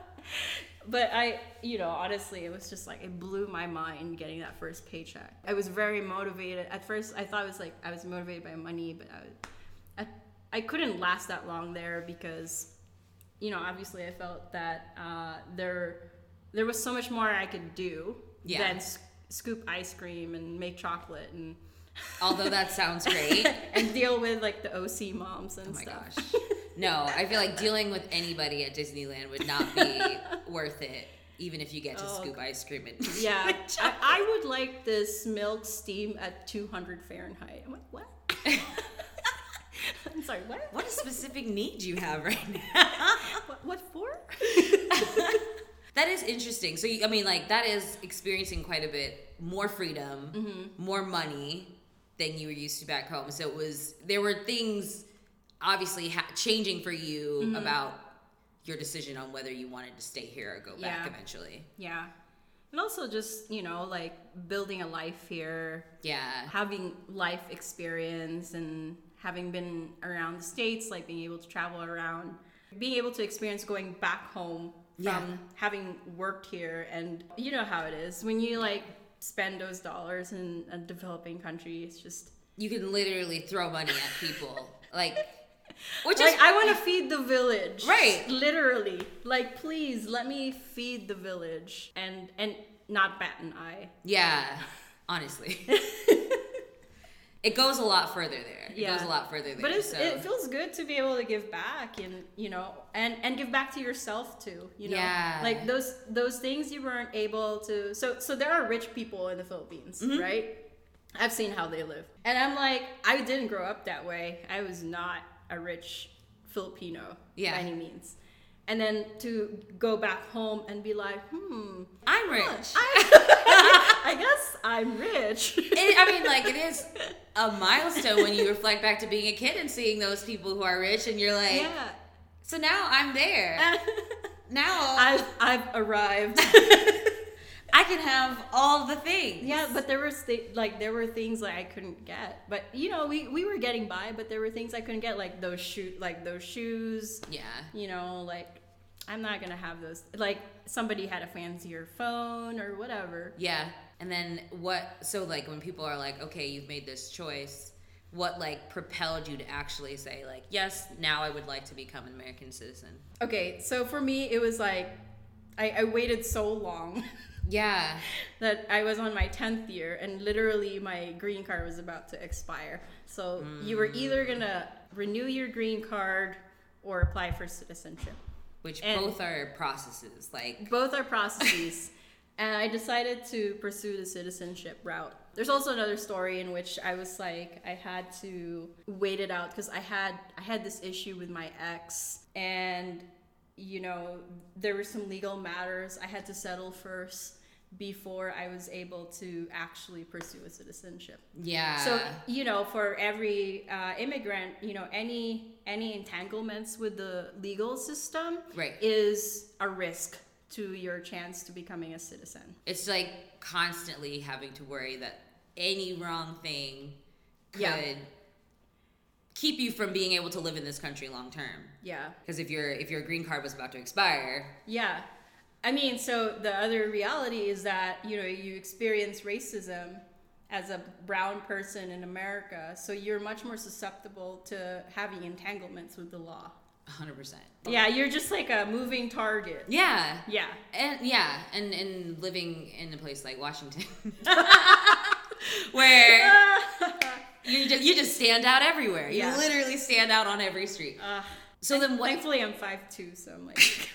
[SPEAKER 2] but i you know honestly it was just like it blew my mind getting that first paycheck. I was very motivated. At first i thought it was like i was motivated by money but i was, I, I couldn't last that long there because you know obviously i felt that uh, there there was so much more i could do
[SPEAKER 3] Yeah.
[SPEAKER 2] than s- scoop ice cream and make chocolate and (laughs)
[SPEAKER 3] although that sounds great. (laughs)
[SPEAKER 2] and deal with like the OC moms and
[SPEAKER 3] Oh my
[SPEAKER 2] stuff.
[SPEAKER 3] gosh. No, I feel like dealing with anybody at Disneyland would not be (laughs) worth it, even if you get to
[SPEAKER 2] Oh,
[SPEAKER 3] scoop ice cream and
[SPEAKER 2] Yeah, I, I would like this milk steam at 200 Fahrenheit. I'm like, what? (laughs) I'm sorry, what?
[SPEAKER 3] What a specific need you have right now. (laughs)
[SPEAKER 2] What, what for? (laughs)
[SPEAKER 3] That is interesting. So, you, I mean, like, that is experiencing quite a bit more freedom,
[SPEAKER 2] Mm-hmm.
[SPEAKER 3] more money than you were used to back home. So, it was, there were things obviously ha- changing for you
[SPEAKER 2] Mm-hmm.
[SPEAKER 3] about your decision on whether you wanted to stay here or go back
[SPEAKER 2] Yeah.
[SPEAKER 3] eventually.
[SPEAKER 2] Yeah. And also just, you know, like building a life here,
[SPEAKER 3] Yeah.
[SPEAKER 2] having life experience and having been around the states like being able to travel around being able to experience going back home from
[SPEAKER 3] Yeah.
[SPEAKER 2] having worked here and you know how it is when you like spend those dollars in a developing country it's just
[SPEAKER 3] You can literally throw money at people. (laughs) like, which
[SPEAKER 2] like
[SPEAKER 3] is,
[SPEAKER 2] i want to feed the village
[SPEAKER 3] Right.
[SPEAKER 2] literally like please let me feed the village and and not bat an eye
[SPEAKER 3] yeah, honestly. (laughs) it goes a lot further there. It
[SPEAKER 2] Yeah.
[SPEAKER 3] goes a lot further there.
[SPEAKER 2] but it's,
[SPEAKER 3] so.
[SPEAKER 2] it feels good to be able to give back and you know and and give back to yourself too you know
[SPEAKER 3] Yeah.
[SPEAKER 2] like those those things you weren't able to so so there are rich people in the philippines
[SPEAKER 3] Mm-hmm.
[SPEAKER 2] right i've seen how they live and i'm like i didn't grow up that way i was not a rich filipino
[SPEAKER 3] Yeah.
[SPEAKER 2] by any means and then to go back home and be like hmm
[SPEAKER 3] I'm rich.
[SPEAKER 2] I, (laughs) I guess i'm rich
[SPEAKER 3] it, I mean, like it (laughs) is a milestone when you reflect back to being a kid and seeing those people who are rich, and you're like,
[SPEAKER 2] yeah
[SPEAKER 3] so now I'm there. (laughs) Now
[SPEAKER 2] I've I've arrived.
[SPEAKER 3] I can have all the things.
[SPEAKER 2] Yeah, but there was th- like there were things like I couldn't get. But you know, we we were getting by, but there were things I couldn't get, like those shoe, like those shoes.
[SPEAKER 3] Yeah.
[SPEAKER 2] You know, like I'm not gonna have those. Like somebody had a fancier phone or whatever.
[SPEAKER 3] Yeah. And then what? So like when people are like, okay, you've made this choice. What like propelled you to actually say like, yes, now I would like to become an American citizen?
[SPEAKER 2] Okay, so for me, it was like I, I waited so long (laughs)
[SPEAKER 3] Yeah.
[SPEAKER 2] that I was on my 10th year and literally my green card was about to expire. So you were either mm. gonna renew your green card or apply for citizenship.
[SPEAKER 3] Which
[SPEAKER 2] And-
[SPEAKER 3] both are processes. Like
[SPEAKER 2] Both are processes. (laughs) and I decided to pursue the citizenship route. There's also another story in which I was like I had to wait it out because I had I had this issue with my ex and you know there were some legal matters I had to settle first before I was able to actually pursue a citizenship.
[SPEAKER 3] yeah.
[SPEAKER 2] So you know, for every uh, immigrant, you know, any any entanglements with the legal system
[SPEAKER 3] Right.
[SPEAKER 2] is a risk to your chance to becoming a citizen.
[SPEAKER 3] it's like constantly having to worry that any wrong thing could
[SPEAKER 2] Yeah.
[SPEAKER 3] keep you from being able to live in this country long term.
[SPEAKER 2] Yeah,
[SPEAKER 3] Because if your if your green card was about to expire,
[SPEAKER 2] yeah. I mean, so the other reality is that you know you experience racism as a brown person in America, so you're much more susceptible to having entanglements with the law.
[SPEAKER 3] 100%.
[SPEAKER 2] Yeah, you're just like a moving target.
[SPEAKER 3] Yeah.
[SPEAKER 2] Yeah.
[SPEAKER 3] And yeah, and and living in a place like Washington (laughs) (laughs) where (laughs) you just, you just stand out everywhere.
[SPEAKER 2] Yeah.
[SPEAKER 3] You literally stand out on every street.
[SPEAKER 2] Uh,
[SPEAKER 3] So then what
[SPEAKER 2] thankfully, I'm 5'2", so I'm like,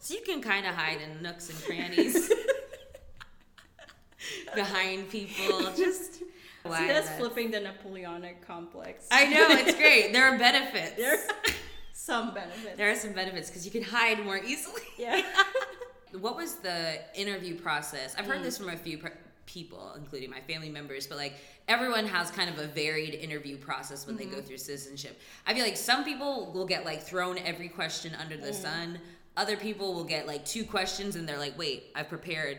[SPEAKER 3] So you can kind of hide in nooks and crannies (laughs) behind people. (laughs) Just why
[SPEAKER 2] see, that's
[SPEAKER 3] not?
[SPEAKER 2] flipping the Napoleonic complex.
[SPEAKER 3] I know it's great. There are benefits.
[SPEAKER 2] there are (laughs) some benefits.
[SPEAKER 3] There are some benefits because you can hide more easily.
[SPEAKER 2] yeah.
[SPEAKER 3] What was the interview process? I've
[SPEAKER 2] Mm.
[SPEAKER 3] heard this from a few people, including my family members, but like everyone has kind of a varied interview process when
[SPEAKER 2] Mm-hmm.
[SPEAKER 3] they go through citizenship. I feel like some people will get like thrown every question under the
[SPEAKER 2] Mm.
[SPEAKER 3] sun. Other people will get like two questions and they're like, "Wait, I've prepared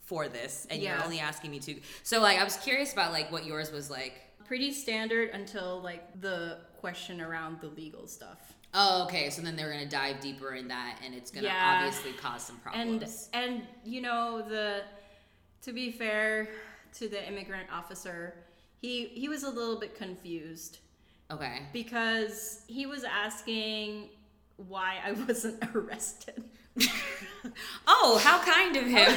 [SPEAKER 3] for this, and you're only asking me two. So like, I was curious about like what yours was like.
[SPEAKER 2] Pretty standard until like the question around the legal stuff.
[SPEAKER 3] Oh, okay. So then they're gonna dive deeper in that, and it's gonna
[SPEAKER 2] Yeah.
[SPEAKER 3] obviously cause some problems.
[SPEAKER 2] and
[SPEAKER 3] problems.
[SPEAKER 2] and you know the to be fair to the immigrant officer he he was a little bit confused
[SPEAKER 3] okay.
[SPEAKER 2] because he was asking why i (laughs) wasn't arrested
[SPEAKER 3] Oh, how kind of him.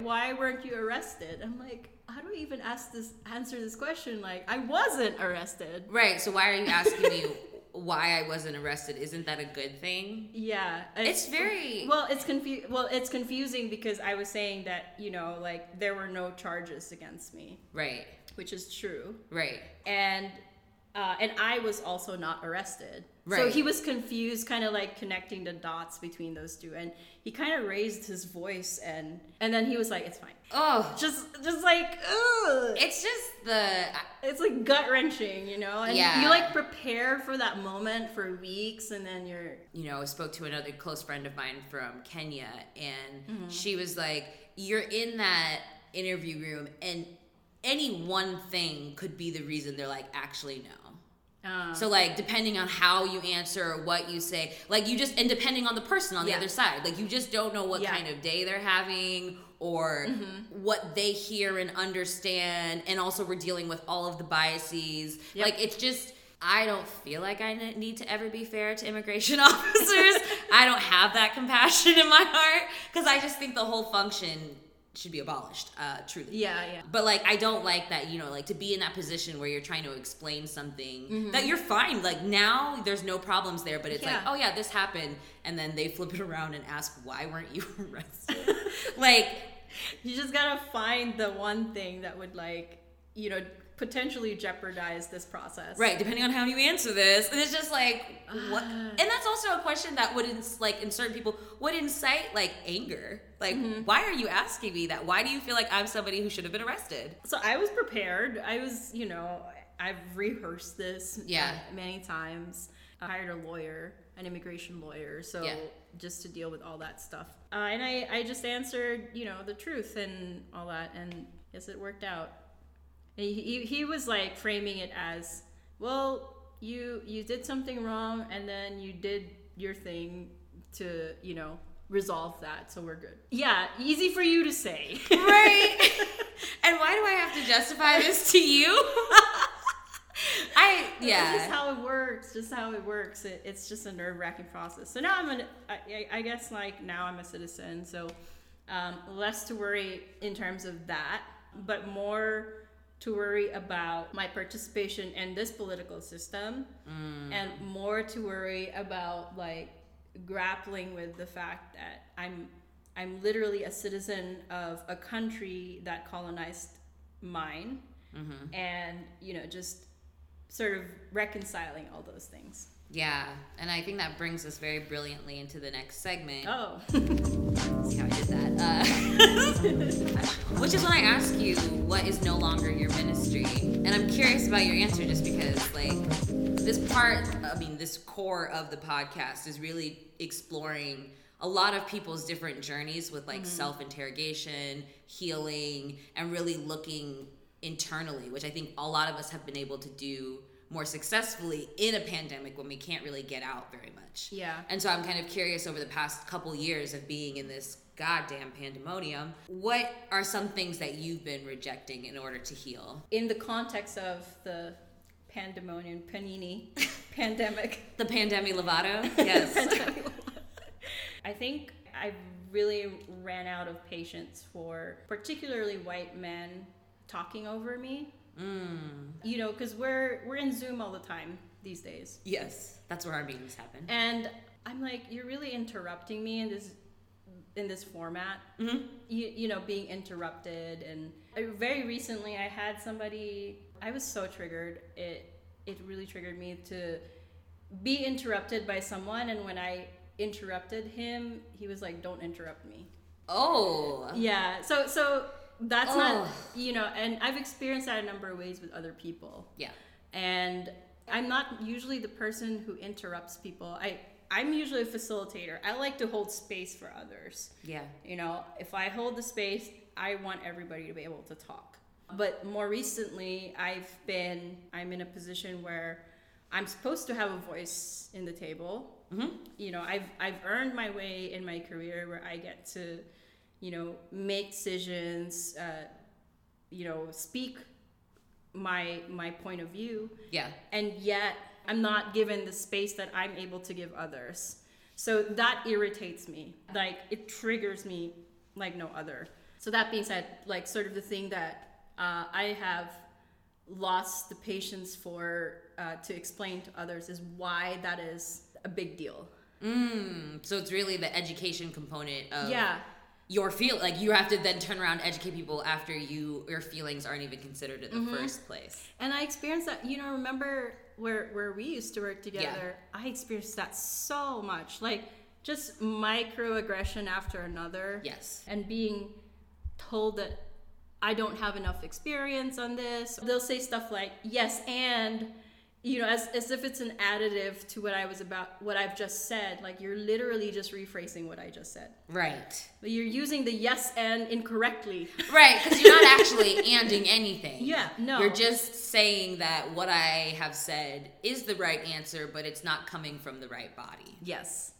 [SPEAKER 3] (laughs)
[SPEAKER 2] why weren't you arrested i'm like how do i even ask this answer this question like i wasn't arrested
[SPEAKER 3] right. So why are you asking me (laughs) why I wasn't arrested? Isn't that a good thing?
[SPEAKER 2] yeah
[SPEAKER 3] It's very
[SPEAKER 2] well it's confu- well it's confusing because i was saying that you know like there were no charges against me
[SPEAKER 3] right.
[SPEAKER 2] which is true
[SPEAKER 3] Right.
[SPEAKER 2] and uh, and I was also not arrested. So he was confused, kind of like connecting the dots between those two, and he kind of raised his voice, and and then he was like, "It's fine."
[SPEAKER 3] Oh,
[SPEAKER 2] Just just like, ugh.
[SPEAKER 3] it's just the
[SPEAKER 2] it's like gut wrenching, you know. And
[SPEAKER 3] Yeah.
[SPEAKER 2] you like prepare for that moment for weeks, and then you're
[SPEAKER 3] you know, I spoke to another close friend of mine from Kenya, and
[SPEAKER 2] Mm-hmm.
[SPEAKER 3] she was like, You're in that interview room, and any one thing could be the reason they're like, Actually, no.
[SPEAKER 2] Uh,
[SPEAKER 3] So, like, depending on how you answer or what you say, like, you just, and depending on the person on the other side, like, you just don't know what
[SPEAKER 2] Yeah.
[SPEAKER 3] kind of day they're having or what they hear and understand. And also, we're dealing with all of the biases.
[SPEAKER 2] Yep.
[SPEAKER 3] Like, it's just, I don't feel like I need to ever be fair to immigration (laughs) officers. I don't have that compassion in my heart because I just think the whole function should be abolished, uh, truly.
[SPEAKER 2] yeah, yeah.
[SPEAKER 3] But like I don't like that, you know, like to be in that position where you're trying to explain something
[SPEAKER 2] Mm-hmm.
[SPEAKER 3] that you're fine. Like now there's no problems there, but it's like, oh yeah, this happened and then they (laughs) flip it around and ask why weren't you (laughs) arrested? (laughs) like
[SPEAKER 2] You just gotta find the one thing that would like, you know, potentially jeopardize this process.
[SPEAKER 3] right, depending on how you answer this. And it's just like what and that's also a question that would ins- like in certain people would incite like anger. Like
[SPEAKER 2] Mm-hmm.
[SPEAKER 3] why are you asking me that? Why do you feel like I'm somebody who should have been arrested?
[SPEAKER 2] So I was prepared. I was, you know, I've rehearsed this
[SPEAKER 3] Yeah.
[SPEAKER 2] many times. I hired a lawyer, an immigration lawyer, so
[SPEAKER 3] Yeah.
[SPEAKER 2] just to deal with all that stuff. Uh, and I, I just answered, you know, the truth and all that, and yes, it worked out. He, he, he was like framing it as, well, you you did something wrong, and then you did your thing to, you know, resolve that, so we're good. Yeah, easy for you to say.
[SPEAKER 3] Right. (laughs) and why do I have to justify this to you? (laughs) I
[SPEAKER 2] It's just
[SPEAKER 3] yeah.
[SPEAKER 2] how it works. Just how it works. It, it's just a nerve wracking process. So now I'm an. I, I- I guess like now I'm a citizen. So um, less to worry in terms of that, but more to worry about my participation in this political system, mm. and more to worry about like grappling with the fact that I'm I'm literally a citizen of a country that colonized mine, mm-hmm. and you know just sort of reconciling all those things.
[SPEAKER 3] Yeah, and I think that brings us very brilliantly into the next segment.
[SPEAKER 2] Oh, (laughs)
[SPEAKER 3] See how I did that? Uh, (laughs) which is when I ask you what is no longer your ministry, and I'm curious about your answer, just because like this part, I mean, this core of the podcast is really exploring a lot of people's different journeys with like self-interrogation, healing, and really looking internally, which I think a lot of us have been able to do more successfully in a pandemic when we can't really get out very much.
[SPEAKER 2] Yeah.
[SPEAKER 3] And so I'm kind of curious over the past couple years of being in this goddamn pandemonium, what are some things that you've been rejecting in order to heal?
[SPEAKER 2] In the context of the pandemonium, panini, (laughs) pandemic,
[SPEAKER 3] The pandemic Lovato? (laughs) Yes.
[SPEAKER 2] I think I really ran out of patience for particularly white men talking over me.
[SPEAKER 3] Mm.
[SPEAKER 2] You know, because we're we're in Zoom all the time these days,
[SPEAKER 3] Yes. That's where our meetings happen.
[SPEAKER 2] and I'm like, you're really interrupting me in this in this format.
[SPEAKER 3] hmm
[SPEAKER 2] You, you know, being interrupted, and I- very recently I had somebody. I was so triggered. It it really triggered me to be interrupted by someone, and when I interrupted him, he was like, "Don't interrupt me."
[SPEAKER 3] Oh.
[SPEAKER 2] Yeah. So so that's not you know, and I've experienced that a number of ways with other people.
[SPEAKER 3] Yeah.
[SPEAKER 2] And I'm not usually the person who interrupts people. I I'm usually a facilitator. I like to hold space for others.
[SPEAKER 3] Yeah.
[SPEAKER 2] You know, if I hold the space, I want everybody to be able to talk. But more recently, I've been I'm in a position where I'm supposed to have a voice in the table.
[SPEAKER 3] hmm
[SPEAKER 2] You know, I've I've earned my way in my career where I get to, you know, make decisions, uh, you know, speak my my point of view
[SPEAKER 3] Yeah.
[SPEAKER 2] and yet I'm not given the space that I'm able to give others. So that irritates me. Like it triggers me like no other. So that being said, like sort of the thing that uh, I have lost the patience for uh, to explain to others is why that is a big deal.
[SPEAKER 3] Mm. So it's really the education component of
[SPEAKER 2] yeah.
[SPEAKER 3] Your feel like you have to then turn around and educate people after you your feelings aren't even considered in the
[SPEAKER 2] Mm-hmm.
[SPEAKER 3] first place.
[SPEAKER 2] And I experienced that, you know, remember where where we used to work together? I experienced that so much. Like just microaggression after another.
[SPEAKER 3] Yes.
[SPEAKER 2] and being told that I don't have enough experience on this. They'll say stuff like, yes, and, you know, as, as if it's an additive to what I was about, what I've just said. Like, you're literally just rephrasing what I just said.
[SPEAKER 3] Right.
[SPEAKER 2] But you're using the yes and incorrectly.
[SPEAKER 3] Right, because you're not actually anding anything.
[SPEAKER 2] Yeah, no.
[SPEAKER 3] You're just saying that what I have said is the right answer, but it's not coming from the right body.
[SPEAKER 2] Yes.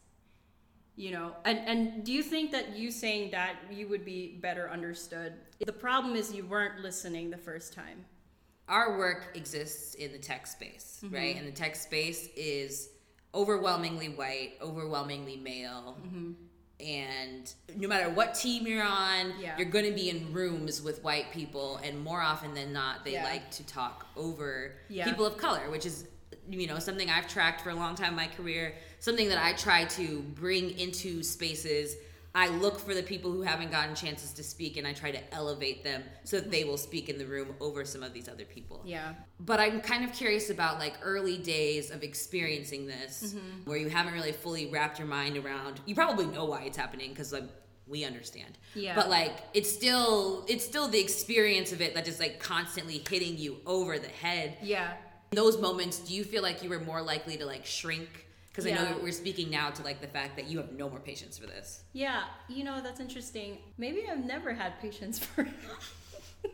[SPEAKER 2] You know, and, and do you think that you saying that you would be better understood? The problem is you weren't listening the first time.
[SPEAKER 3] Our work exists in the tech space,
[SPEAKER 2] Mm-hmm.
[SPEAKER 3] right? And the tech space is overwhelmingly white, overwhelmingly male.
[SPEAKER 2] Mm-hmm.
[SPEAKER 3] And no matter what team you're on,
[SPEAKER 2] Yeah.
[SPEAKER 3] you're going to be in rooms with white people. And more often than not, they
[SPEAKER 2] Yeah.
[SPEAKER 3] like to talk over
[SPEAKER 2] Yeah.
[SPEAKER 3] people of color, which is, you know, something I've tracked for a long time in my career, something that I try to bring into spaces. I look for the people who haven't gotten chances to speak and I try to elevate them so that they will speak in the room over some of these other people
[SPEAKER 2] Yeah.
[SPEAKER 3] but I'm kind of curious about like early days of experiencing this
[SPEAKER 2] Mm-hmm.
[SPEAKER 3] where you haven't really fully wrapped your mind around you probably know why it's happening because like we understand
[SPEAKER 2] Yeah.
[SPEAKER 3] but like it's still it's still the experience of it that is like constantly hitting you over the head
[SPEAKER 2] Yeah.
[SPEAKER 3] in those moments do you feel like you were more likely to like shrink because i know we're speaking now to like the fact that you have no more patience for this
[SPEAKER 2] Yeah, you know, that's interesting. Maybe I've never had patience for it. (laughs)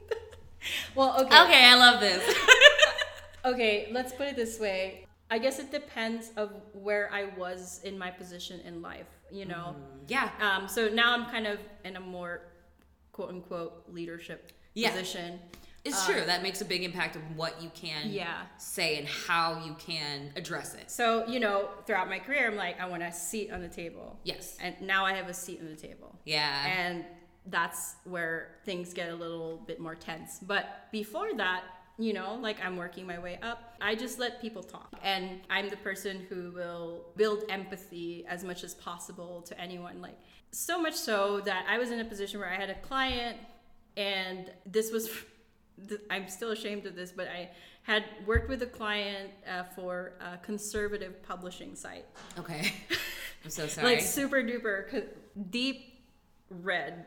[SPEAKER 2] Well, okay.
[SPEAKER 3] okay i love this (laughs)
[SPEAKER 2] Okay, let's put it this way. I guess it depends of where I was in my position in life, you know.
[SPEAKER 3] yeah
[SPEAKER 2] Um, so now I'm kind of in a more quote unquote leadership
[SPEAKER 3] Yeah.
[SPEAKER 2] position.
[SPEAKER 3] It's true that makes a big impact of what you can
[SPEAKER 2] Yeah.
[SPEAKER 3] say and how you can address it
[SPEAKER 2] So, you know, throughout my career, I'm like, I want a seat on the table.
[SPEAKER 3] yes
[SPEAKER 2] And now I have a seat on the table.
[SPEAKER 3] Yeah.
[SPEAKER 2] and that's where things get a little bit more tense. But before that, you know, like I'm working my way up, I just let people talk. And I'm the person who will build empathy as much as possible to anyone. Like, so much so that I was in a position where I had a client, and this was, I'm still ashamed of this, but I had worked with a client uh, for a conservative publishing site
[SPEAKER 3] okay. (laughs) I'm so sorry.
[SPEAKER 2] like super duper co- deep red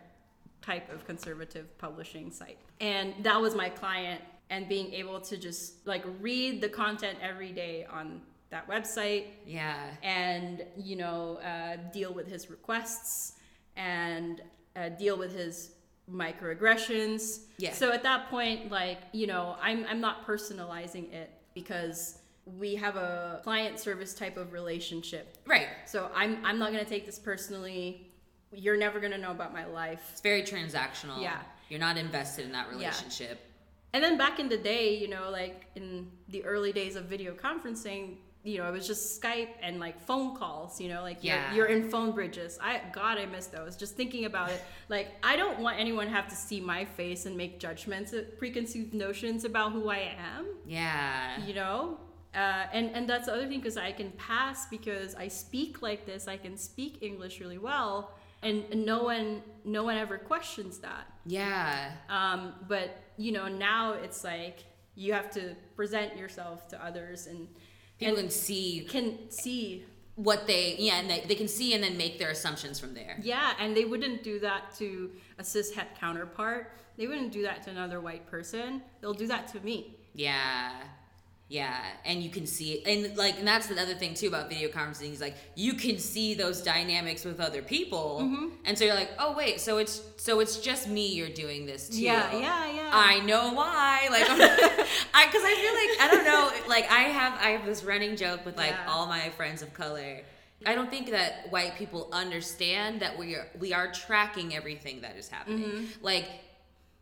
[SPEAKER 2] type of conservative publishing site and that was my client and being able to just like read the content every day on that website
[SPEAKER 3] yeah.
[SPEAKER 2] and you know uh, deal with his requests and uh, deal with his microaggressions
[SPEAKER 3] Yeah.
[SPEAKER 2] so at that point like you know i'm, I'm not personalizing it because we have a client service type of relationship.
[SPEAKER 3] Right.
[SPEAKER 2] So I'm I'm not gonna take this personally. You're never gonna know about my life.
[SPEAKER 3] It's very transactional.
[SPEAKER 2] Yeah.
[SPEAKER 3] You're not invested in that relationship.
[SPEAKER 2] And then back in the day, you know, like in the early days of video conferencing, you know, it was just Skype and like phone calls, you know, like
[SPEAKER 3] Yeah.
[SPEAKER 2] you're, you're in phone bridges. I God, I miss those. Just thinking about it, (laughs) like I don't want anyone to have to see my face and make judgments, uh, preconceived notions about who I am,
[SPEAKER 3] Yeah.
[SPEAKER 2] you know. Uh, and and that's the other thing because I can pass because I speak like this. I can speak English really well, and, and no one no one ever questions that.
[SPEAKER 3] Yeah.
[SPEAKER 2] Um, but you know, now it's like you have to present yourself to others and
[SPEAKER 3] People
[SPEAKER 2] and
[SPEAKER 3] can see
[SPEAKER 2] can see.
[SPEAKER 3] what they yeah, and they, they can see and then make their assumptions from there.
[SPEAKER 2] Yeah, and they wouldn't do that to a cishet counterpart. They wouldn't do that to another white person. They'll do that to me.
[SPEAKER 3] Yeah. Yeah, and you can see and like, and that's the other thing too about video conferencing is like you can see those dynamics with other people,
[SPEAKER 2] Mm-hmm.
[SPEAKER 3] and so you're like, oh wait, so it's so it's just me you're doing this to.
[SPEAKER 2] Yeah, yeah, yeah.
[SPEAKER 3] I know why. Like, I'm- (laughs) because I feel like I don't know. Like, I have I have this running joke with like
[SPEAKER 2] Yeah.
[SPEAKER 3] all my friends of color. I don't think that white people understand that we are we are tracking everything that is happening. Like,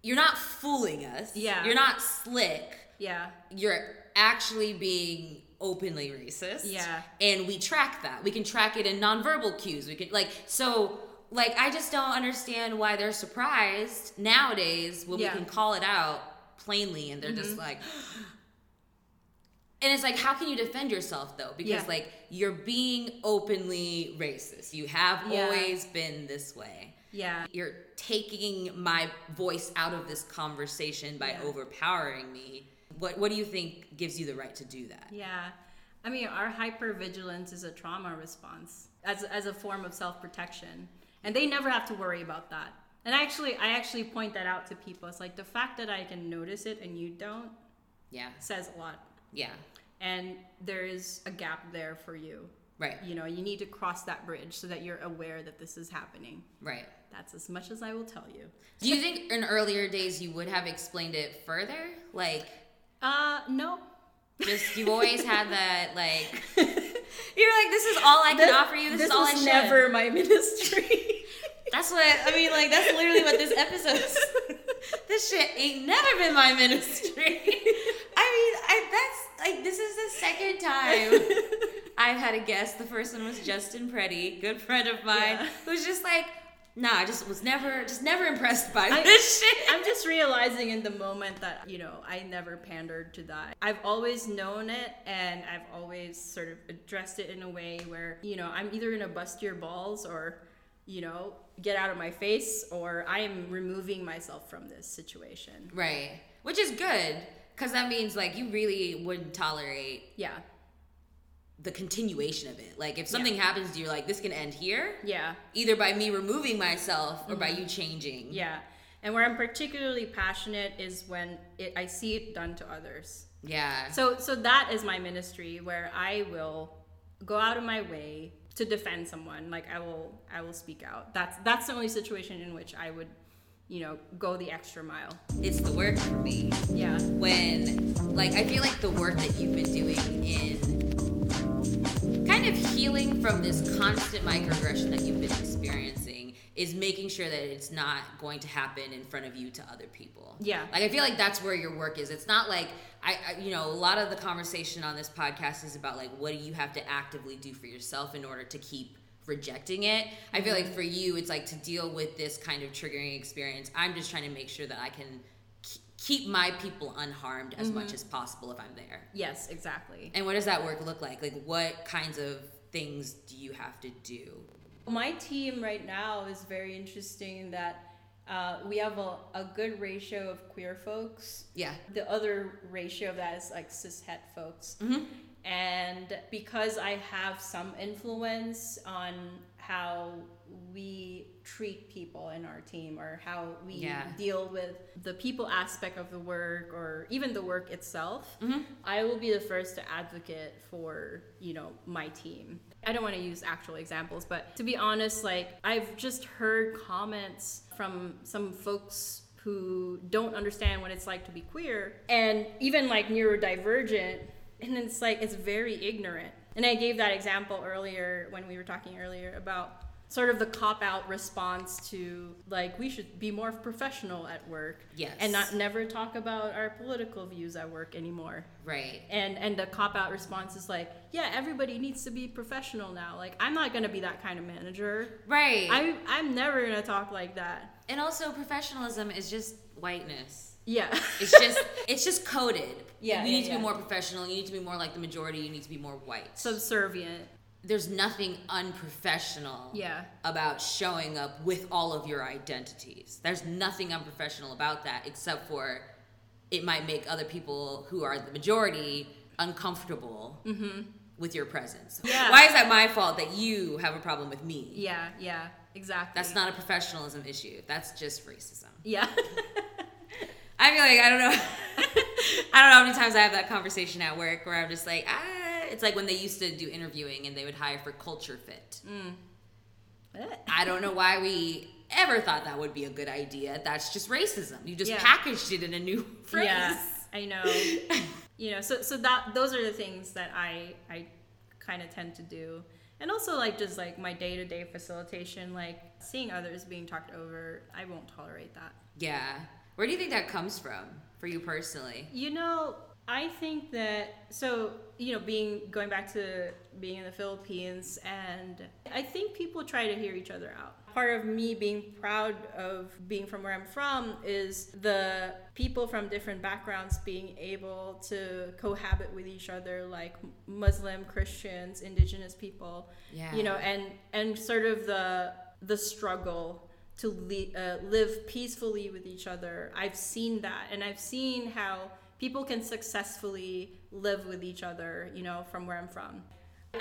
[SPEAKER 3] you're not fooling us.
[SPEAKER 2] Mm-hmm. Yeah.
[SPEAKER 3] you're not slick
[SPEAKER 2] Yeah,
[SPEAKER 3] you're actually being openly racist.
[SPEAKER 2] Yeah.
[SPEAKER 3] And we track that. We can track it in nonverbal cues. We can like so like I just don't understand why they're surprised nowadays when
[SPEAKER 2] Yeah. Mm-hmm.
[SPEAKER 3] we can call it out plainly and they're just like (gasps) and it's like how can you defend yourself though because
[SPEAKER 2] Yeah.
[SPEAKER 3] like you're being openly racist you have
[SPEAKER 2] Yeah.
[SPEAKER 3] always been this way
[SPEAKER 2] yeah,
[SPEAKER 3] you're taking my voice out of this conversation by overpowering me. What what do you think gives you the right to do that?
[SPEAKER 2] yeah. I mean, our hypervigilance is a trauma response as as a form of self protection, and they never have to worry about that. And actually, I actually point that out to people. It's like the fact that I can notice it and you don't
[SPEAKER 3] Yeah.
[SPEAKER 2] says a lot.
[SPEAKER 3] Yeah.
[SPEAKER 2] and there is a gap there for you.
[SPEAKER 3] Right.
[SPEAKER 2] You know, you need to cross that bridge so that you're aware that this is happening.
[SPEAKER 3] Right.
[SPEAKER 2] That's as much as I will tell you.
[SPEAKER 3] Do you think in earlier days you would have explained it further? Like
[SPEAKER 2] Uh, no.
[SPEAKER 3] just you've always had that like (laughs) you're like this is all I can offer you. This, is all I
[SPEAKER 2] was
[SPEAKER 3] should.
[SPEAKER 2] never my ministry. (laughs)
[SPEAKER 3] That's what I mean. Like that's literally what this episode. is. (laughs) this shit ain't never been my ministry. I mean, I that's like this is the second time I've had a guest. The first one was Justin Preddy, good friend of mine,
[SPEAKER 2] Yeah.
[SPEAKER 3] who's just like, nah, I just was never, just never impressed by
[SPEAKER 2] I-
[SPEAKER 3] this shit.
[SPEAKER 2] I'm just realizing in the moment that, you know, I never pandered to that. I've always known it and I've always sort of addressed it in a way where, you know, I'm either to bust your balls or, you know, get out of my face or I am removing myself from this situation.
[SPEAKER 3] right, which is good because that means like you really wouldn't tolerate
[SPEAKER 2] Yeah.
[SPEAKER 3] The continuation of it. Like if something happens to you, like this can end here.
[SPEAKER 2] Yeah.
[SPEAKER 3] either by me removing myself or by you changing.
[SPEAKER 2] Mm-hmm. Yeah. And where I'm particularly passionate is when it, I see it done to others.
[SPEAKER 3] Yeah.
[SPEAKER 2] So so that is my ministry where I will go out of my way to defend someone. Like I will I will speak out. That's that's the only situation in which I would, you know, go the extra mile.
[SPEAKER 3] it's the work for me
[SPEAKER 2] Yeah.
[SPEAKER 3] when like I feel like the work that you've been doing in kind of healing from this constant microaggression that you've been experiencing is making sure that it's not going to happen in front of you to other people.
[SPEAKER 2] Yeah.
[SPEAKER 3] Like I feel like that's where your work is. It's not like I, I you know, a lot of the conversation on this podcast is about like what do you have to actively do for yourself in order to keep rejecting it. I feel mm-hmm. like for you it's like to deal with this kind of triggering experience. I'm just trying to make sure that I can keep my people unharmed as much as possible if I'm there.
[SPEAKER 2] Yes, exactly.
[SPEAKER 3] And what does that work look like? Like what kinds of things do you have to do?
[SPEAKER 2] My team right now is very interesting in that uh, we have a, a good ratio of queer folks.
[SPEAKER 3] Yeah.
[SPEAKER 2] The other ratio of that is like cishet folks.
[SPEAKER 3] Mhm.
[SPEAKER 2] And because I have some influence on how we treat people in our team or how we
[SPEAKER 3] Yeah.
[SPEAKER 2] deal with the people aspect of the work or even the work itself,
[SPEAKER 3] Mhm.
[SPEAKER 2] I will be the first to advocate for, you know, my team. I don't want to use actual examples, but to be honest, like I've just heard comments from some folks who don't understand what it's like to be queer and even like neurodivergent and it's like it's very ignorant. And I gave that example earlier when we were talking earlier about sort of the cop out response to like we should be more professional at work
[SPEAKER 3] Yes.
[SPEAKER 2] and not never talk about our political views at work anymore
[SPEAKER 3] Right.
[SPEAKER 2] and and the cop out response is like yeah everybody needs to be professional now like i'm not gonna be that kind of manager
[SPEAKER 3] Right.
[SPEAKER 2] I, i'm never gonna talk like that
[SPEAKER 3] and also professionalism is just whiteness.
[SPEAKER 2] yeah
[SPEAKER 3] It's (laughs) just it's just coded.
[SPEAKER 2] Yeah,
[SPEAKER 3] You
[SPEAKER 2] yeah,
[SPEAKER 3] need to
[SPEAKER 2] yeah.
[SPEAKER 3] be more professional. You need to be more like the majority. You need to be more white.
[SPEAKER 2] subservient
[SPEAKER 3] there's nothing unprofessional
[SPEAKER 2] yeah
[SPEAKER 3] about showing up with all of your identities. There's nothing unprofessional about that except for it might make other people who are the majority uncomfortable with your presence.
[SPEAKER 2] Mm-hmm. Yeah.
[SPEAKER 3] Why is that my fault that you have a problem with me?
[SPEAKER 2] yeah yeah exactly
[SPEAKER 3] That's not a professionalism issue. That's just racism.
[SPEAKER 2] yeah (laughs)
[SPEAKER 3] I feel like I don't know. (laughs) I don't know how many times I have that conversation at work where I'm just like, ah. It's like when they used to do interviewing and they would hire for culture fit. Mm. I don't know why we ever thought that would be a good idea. That's just racism. You just
[SPEAKER 2] Yeah.
[SPEAKER 3] packaged it in a new (laughs) phrase.
[SPEAKER 2] Yeah, I know. you know, so so that those are the things that I I kind of tend to do, and also like just like my day to day facilitation, like seeing others being talked over, I won't tolerate that.
[SPEAKER 3] Yeah. Where do you think that comes from for you personally?
[SPEAKER 2] You know, I think that so you know, being going back to being in the Philippines, and I think people try to hear each other out. Part of me being proud of being from where I'm from is the people from different backgrounds being able to cohabit with each other, like Muslim, Christians, Indigenous people.
[SPEAKER 3] Yeah.
[SPEAKER 2] You know, and and sort of the the struggle to li- uh, live peacefully with each other. I've seen that, and I've seen how people can successfully live with each other. You know, from where I'm from,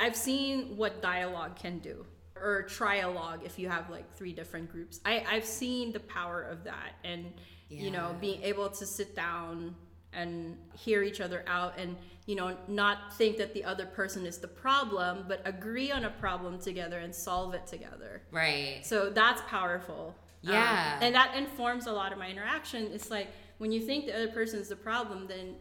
[SPEAKER 2] I've seen what dialogue can do, or trialogue if you have like three different groups. I I've seen the power of that, and you know, being able to sit down and hear each other out and you know not think that the other person is the problem but agree on a problem together and solve it together
[SPEAKER 3] Right.
[SPEAKER 2] so that's powerful Um,
[SPEAKER 3] Yeah.
[SPEAKER 2] and that informs a lot of my interaction it's like when you think the other person is the problem then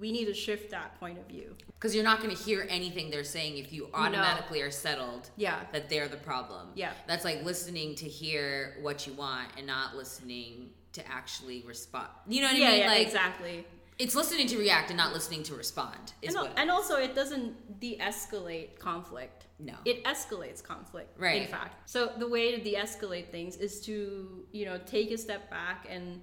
[SPEAKER 2] we need to shift that point of view
[SPEAKER 3] Because you're not going to hear anything they're saying if you automatically are settled
[SPEAKER 2] yeah
[SPEAKER 3] that they're the problem.
[SPEAKER 2] Yeah.
[SPEAKER 3] That's like listening to hear what you want and not listening to actually respond. You know what
[SPEAKER 2] yeah,
[SPEAKER 3] I mean?
[SPEAKER 2] yeah
[SPEAKER 3] like
[SPEAKER 2] exactly
[SPEAKER 3] it's listening to react and not listening to respond. Is
[SPEAKER 2] and,
[SPEAKER 3] what
[SPEAKER 2] and also it doesn't de-escalate conflict
[SPEAKER 3] No.
[SPEAKER 2] it escalates conflict
[SPEAKER 3] Right.
[SPEAKER 2] in fact so the way to de-escalate things is to you know take a step back and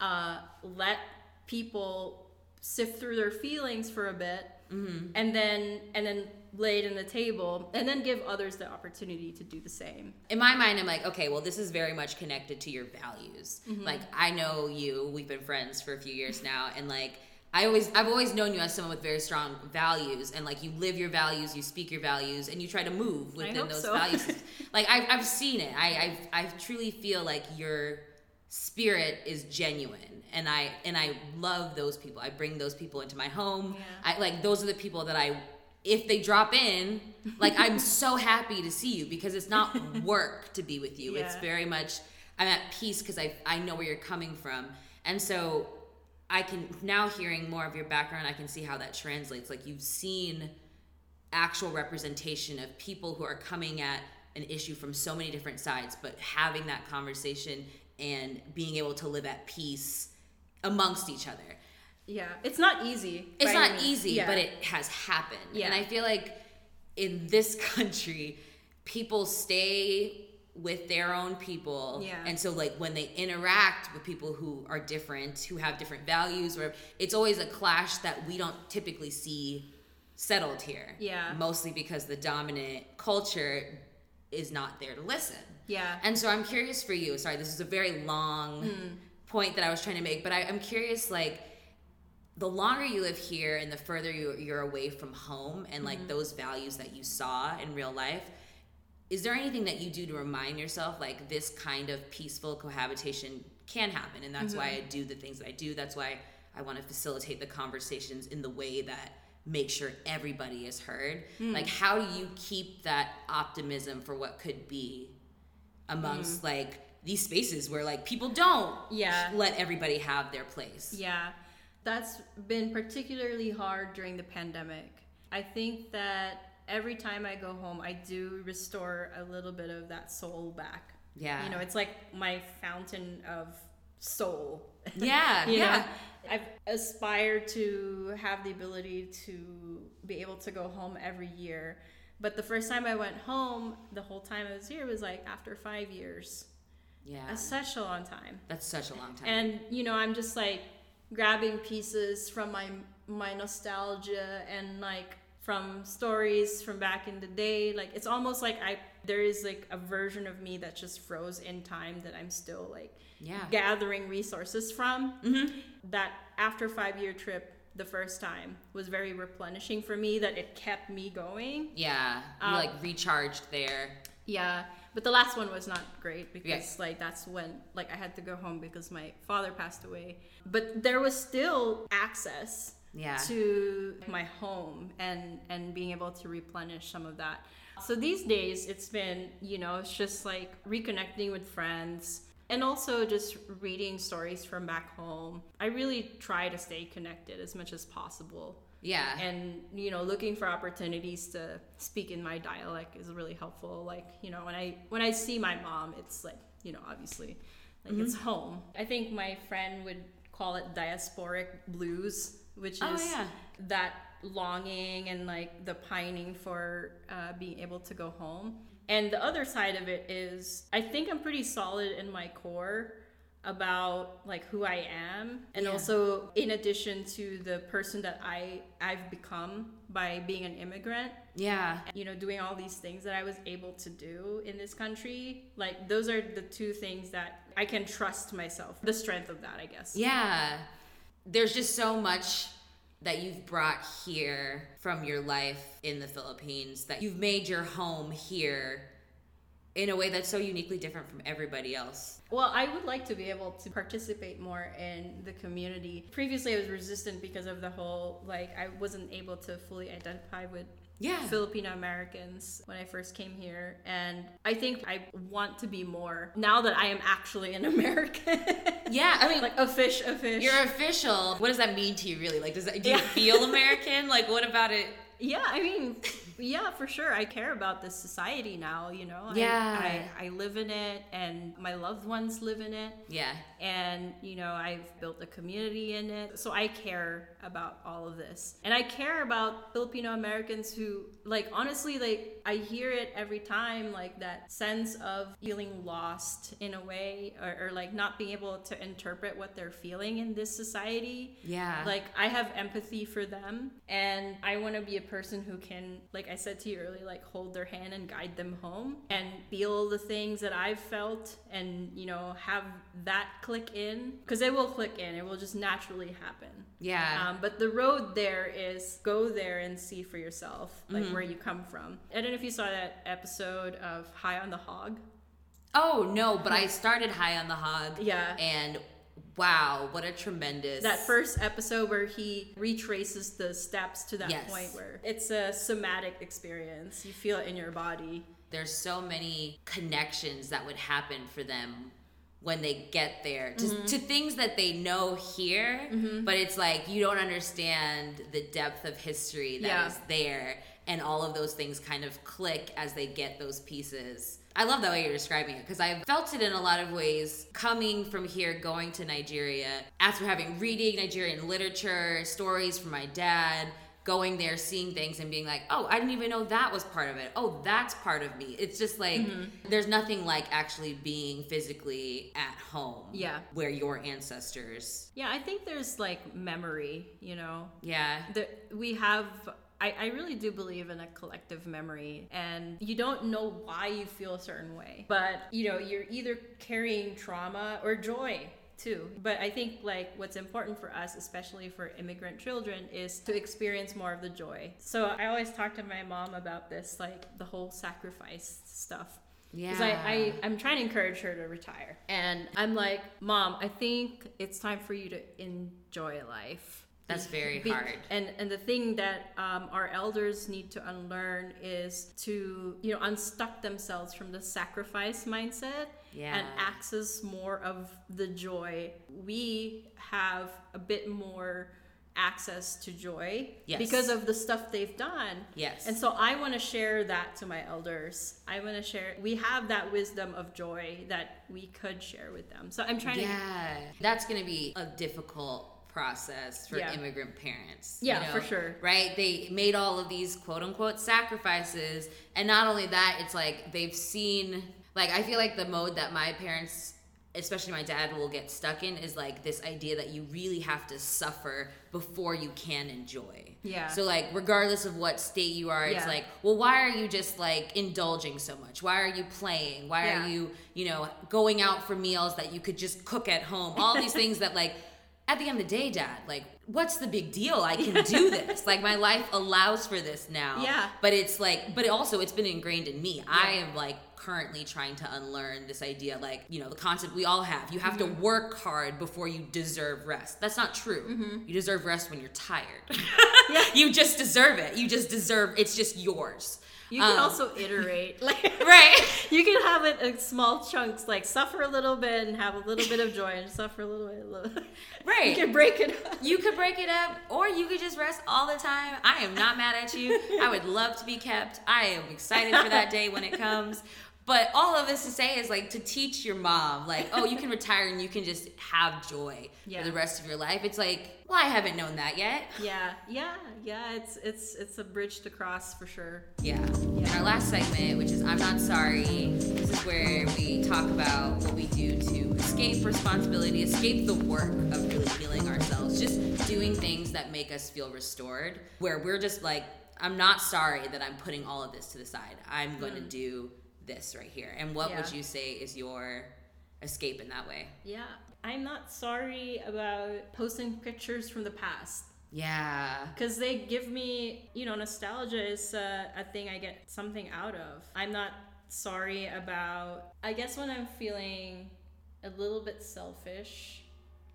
[SPEAKER 2] uh, let people sift through their feelings for a bit
[SPEAKER 3] Mm-hmm.
[SPEAKER 2] and then and then lay it in the table and then give others the opportunity to do the same
[SPEAKER 3] in my mind, I'm like, okay, well, this is very much connected to your values.
[SPEAKER 2] Mm-hmm.
[SPEAKER 3] Like, I know you. We've been friends for a few years now, and like, I always, I've always known you as someone with very strong values, and like, you live your values, you speak your values, and you try to move within those
[SPEAKER 2] so.
[SPEAKER 3] values. (laughs) like, I've, I've seen it. I, I, I truly feel like your spirit is genuine. And i and i love those people. I bring those people into my home.
[SPEAKER 2] Yeah.
[SPEAKER 3] i like those are the people that i if they drop in like i'm (laughs) so happy to see you because it's not (laughs) work to be with you. It's very much i'm at peace because i i know where you're coming from. And so i can now hearing more of your background i can see how that translates. Like you've seen actual representation of people who are coming at an issue from so many different sides, but having that conversation and being able to live at peace amongst each other.
[SPEAKER 2] yeah it's not easy
[SPEAKER 3] It's not
[SPEAKER 2] means.
[SPEAKER 3] easy,
[SPEAKER 2] Yeah.
[SPEAKER 3] but it has happened.
[SPEAKER 2] Yeah.
[SPEAKER 3] And I feel like in this (laughs) country, people stay with their own people.
[SPEAKER 2] Yeah.
[SPEAKER 3] And so like when they interact with people who are different, who have different values, or it's always a clash that we don't typically see settled here.
[SPEAKER 2] Yeah.
[SPEAKER 3] Mostly because the dominant culture is not there to listen.
[SPEAKER 2] Yeah
[SPEAKER 3] And so I'm curious for you. Sorry, this is a very long hmm. point that I was trying to make, but I, I'm curious, like, the longer you live here and the further you, you're away from home and like mm-hmm. those values that you saw in real life, is there anything that you do to remind yourself like this kind of peaceful cohabitation can happen? And that's why I mm-hmm. do the things that I do. That's why I want to facilitate the conversations in the way that make sure everybody is heard. Hmm. Like, how do you keep that optimism for what could be amongst mm-hmm. like these spaces where like people don't
[SPEAKER 2] Yeah.
[SPEAKER 3] let everybody have their place?
[SPEAKER 2] Yeah. That's been particularly hard during the pandemic. I think that every time I go home, I do restore a little bit of that soul back.
[SPEAKER 3] Yeah.
[SPEAKER 2] You know, it's like my fountain of soul. (laughs)
[SPEAKER 3] Yeah, yeah.
[SPEAKER 2] know, I've aspired to have the ability to be able to go home every year. But the first time I went home, the whole time I was here was like after five years.
[SPEAKER 3] Yeah.
[SPEAKER 2] That's such a long time.
[SPEAKER 3] That's such a long time.
[SPEAKER 2] And you know, I'm just like grabbing pieces from my my nostalgia and like from stories from back in the day. Like it's almost like I there is like a version of me that just froze in time that I'm still like
[SPEAKER 3] yeah.
[SPEAKER 2] gathering resources from.
[SPEAKER 3] Mm-hmm.
[SPEAKER 2] That after five year trip the first time was very replenishing for me that it kept me going.
[SPEAKER 3] Yeah. You
[SPEAKER 2] Um,
[SPEAKER 3] like recharged there.
[SPEAKER 2] Yeah, but the last one was not great because
[SPEAKER 3] Yeah.
[SPEAKER 2] like that's when like I had to go home because my father passed away. But there was still access
[SPEAKER 3] Yeah.
[SPEAKER 2] to my home and and being able to replenish some of that. So these days it's been, you know, it's just like reconnecting with friends and also just reading stories from back home. I really try to stay connected as much as possible
[SPEAKER 3] Yeah.
[SPEAKER 2] and you know looking for opportunities to speak in my dialect is really helpful like you know when i when i see my mom it's like you know obviously like it's
[SPEAKER 3] Mm-hmm.
[SPEAKER 2] home i think my friend would call it diasporic blues which
[SPEAKER 3] Oh,
[SPEAKER 2] is
[SPEAKER 3] yeah.
[SPEAKER 2] that longing and like the pining for uh, being able to go home and the other side of it is i think i'm pretty solid in my core about like who I am and
[SPEAKER 3] Yeah.
[SPEAKER 2] also in addition to the person that I I've become by being an immigrant
[SPEAKER 3] yeah.
[SPEAKER 2] you know doing all these things that I was able to do in this country like those are the two things that I can trust myself the strength of that I guess
[SPEAKER 3] Yeah. There's just so much that you've brought here from your life in the Philippines that you've made your home here in a way that's so uniquely different from everybody else.
[SPEAKER 2] Well, I would like to be able to participate more in the community. Previously, I was resistant because of the whole, like, I wasn't able to fully identify with
[SPEAKER 3] Yeah.
[SPEAKER 2] Filipino Americans when I first came here. And I think I want to be more now that I am actually an (laughs) American.
[SPEAKER 3] Yeah, I mean,
[SPEAKER 2] like, a fish, a fish.
[SPEAKER 3] you're official. What does that mean to you, really? Like, does that, do you feel (laughs) American? Like, what about it?
[SPEAKER 2] Yeah, I mean, yeah, for sure. I care about this society now, you know? I-
[SPEAKER 3] Yeah.
[SPEAKER 2] I, I live in it, and my loved ones live in it.
[SPEAKER 3] Yeah.
[SPEAKER 2] and you know i've built a community in it so i care about all of this. And i care about filipino americans who like honestly like i hear it every time like that sense of feeling lost in a way or, or like not being able to interpret what they're feeling in this society.
[SPEAKER 3] Yeah.
[SPEAKER 2] like i have empathy for them and i want to be a person who can like i said to you earlier like hold their hand and guide them home and feel the things that i've felt and you know have that click in. Because it will click in. It will just naturally happen
[SPEAKER 3] Yeah.
[SPEAKER 2] um, but the road there is go there and see for yourself like
[SPEAKER 3] Mm-hmm.
[SPEAKER 2] where you come from i don't know if you saw that episode of high on the hog
[SPEAKER 3] oh, no, but I (laughs) started high on the hog.
[SPEAKER 2] Yeah.
[SPEAKER 3] And wow, what a tremendous.
[SPEAKER 2] that first episode where he retraces the steps to that
[SPEAKER 3] Yes.
[SPEAKER 2] point where it's a somatic experience you feel it in your body
[SPEAKER 3] there's so many connections that would happen for them when they get there to,
[SPEAKER 2] Mm-hmm.
[SPEAKER 3] to things that they know here but it's like you don't understand the depth of history that is
[SPEAKER 2] Yeah.
[SPEAKER 3] there and all of those things kind of click as they get those pieces i love the way you're describing it because i've felt it in a lot of ways coming from here going to nigeria after having reading nigerian literature stories from my dad going there, seeing things, and being like, oh, I didn't even know that was part of it. Oh, that's part of me. It's just like,
[SPEAKER 2] Mm-hmm.
[SPEAKER 3] there's nothing like actually being physically at home.
[SPEAKER 2] Yeah.
[SPEAKER 3] Where your ancestors.
[SPEAKER 2] yeah i think there's like memory you know
[SPEAKER 3] Yeah.
[SPEAKER 2] that we have I, I really do believe in a collective memory and you don't know why you feel a certain way but you know you're either carrying trauma or joy too but i think like what's important for us especially for immigrant children is to experience more of the joy so i always talk to my mom about this like the whole sacrifice stuff Yeah. because I, I, I'm trying to encourage her to retire. And I'm like, Mom, I think it's time for you to enjoy life.
[SPEAKER 3] That's very
[SPEAKER 2] Be-
[SPEAKER 3] hard.
[SPEAKER 2] And and the thing that um, our elders need to unlearn is to you know unstuck themselves from the sacrifice mindset
[SPEAKER 3] Yeah.
[SPEAKER 2] and access more of the joy, we have a bit more access to joy
[SPEAKER 3] Yes.
[SPEAKER 2] because of the stuff they've done.
[SPEAKER 3] Yes.
[SPEAKER 2] And so I want to share that to my elders. I want to share we have that wisdom of joy that we could share with them. So I'm trying to
[SPEAKER 3] Yeah, that's going to be a difficult process for
[SPEAKER 2] Yeah.
[SPEAKER 3] immigrant parents.
[SPEAKER 2] Yeah, for sure.
[SPEAKER 3] Right? They made all of these quote unquote sacrifices. And not only that, it's like they've seen, like, I feel like the mode that my parents, especially my dad, will get stuck in is like this idea that you really have to suffer before you can enjoy.
[SPEAKER 2] Yeah.
[SPEAKER 3] So, like, regardless of what state you are, it's
[SPEAKER 2] Yeah.
[SPEAKER 3] like, well, why are you just like indulging so much? Why are you playing? Why
[SPEAKER 2] Yeah.
[SPEAKER 3] are you, you know, going out for meals that you could just cook at home? All these (laughs) things that, like, at the end of the day, dad, like, what's the big deal? I can do this. Like, my life allows for this now.
[SPEAKER 2] Yeah.
[SPEAKER 3] But it's like, but it also, it's been ingrained in me. I am like currently trying to unlearn this idea, like, you know, the concept we all have. You have
[SPEAKER 2] Mm-hmm.
[SPEAKER 3] to work hard before you deserve rest. That's not true.
[SPEAKER 2] Mm-hmm.
[SPEAKER 3] You deserve rest when you're tired. (laughs) (laughs) You just deserve it. You just deserve, it's just yours.
[SPEAKER 2] you can
[SPEAKER 3] Um,
[SPEAKER 2] also iterate. (laughs) Like
[SPEAKER 3] Right.
[SPEAKER 2] you can have it in small chunks, like suffer a little bit and have a little bit of joy, and suffer a little bit. A little.
[SPEAKER 3] Right.
[SPEAKER 2] You can break it up.
[SPEAKER 3] You could break it up, or you could just rest all the time. I am not mad at you. I would love to be kept. I am excited for that day when it comes. But all of this to say is like to teach your mom, like, oh, you can (laughs) retire and you can just have joy
[SPEAKER 2] Yeah.
[SPEAKER 3] for the rest of your life. It's like, well, I haven't known that yet. (laughs)
[SPEAKER 2] Yeah, yeah, yeah. It's it's it's a bridge to cross for sure.
[SPEAKER 3] Yeah. And our last segment, which is I'm Not Sorry, this is where we talk about what we do to escape responsibility, escape the work of really healing ourselves, just doing things that make us feel restored, where we're just like, I'm not sorry that I'm putting all of this to the side. I'm going to mm. do this right here. And what would you say is your escape in that way?
[SPEAKER 2] Yeah, I'm not sorry about posting pictures from the past
[SPEAKER 3] Yeah.
[SPEAKER 2] because they give me, you know, nostalgia is uh, a thing I get something out of. I'm not sorry about. I guess when I'm feeling a little bit selfish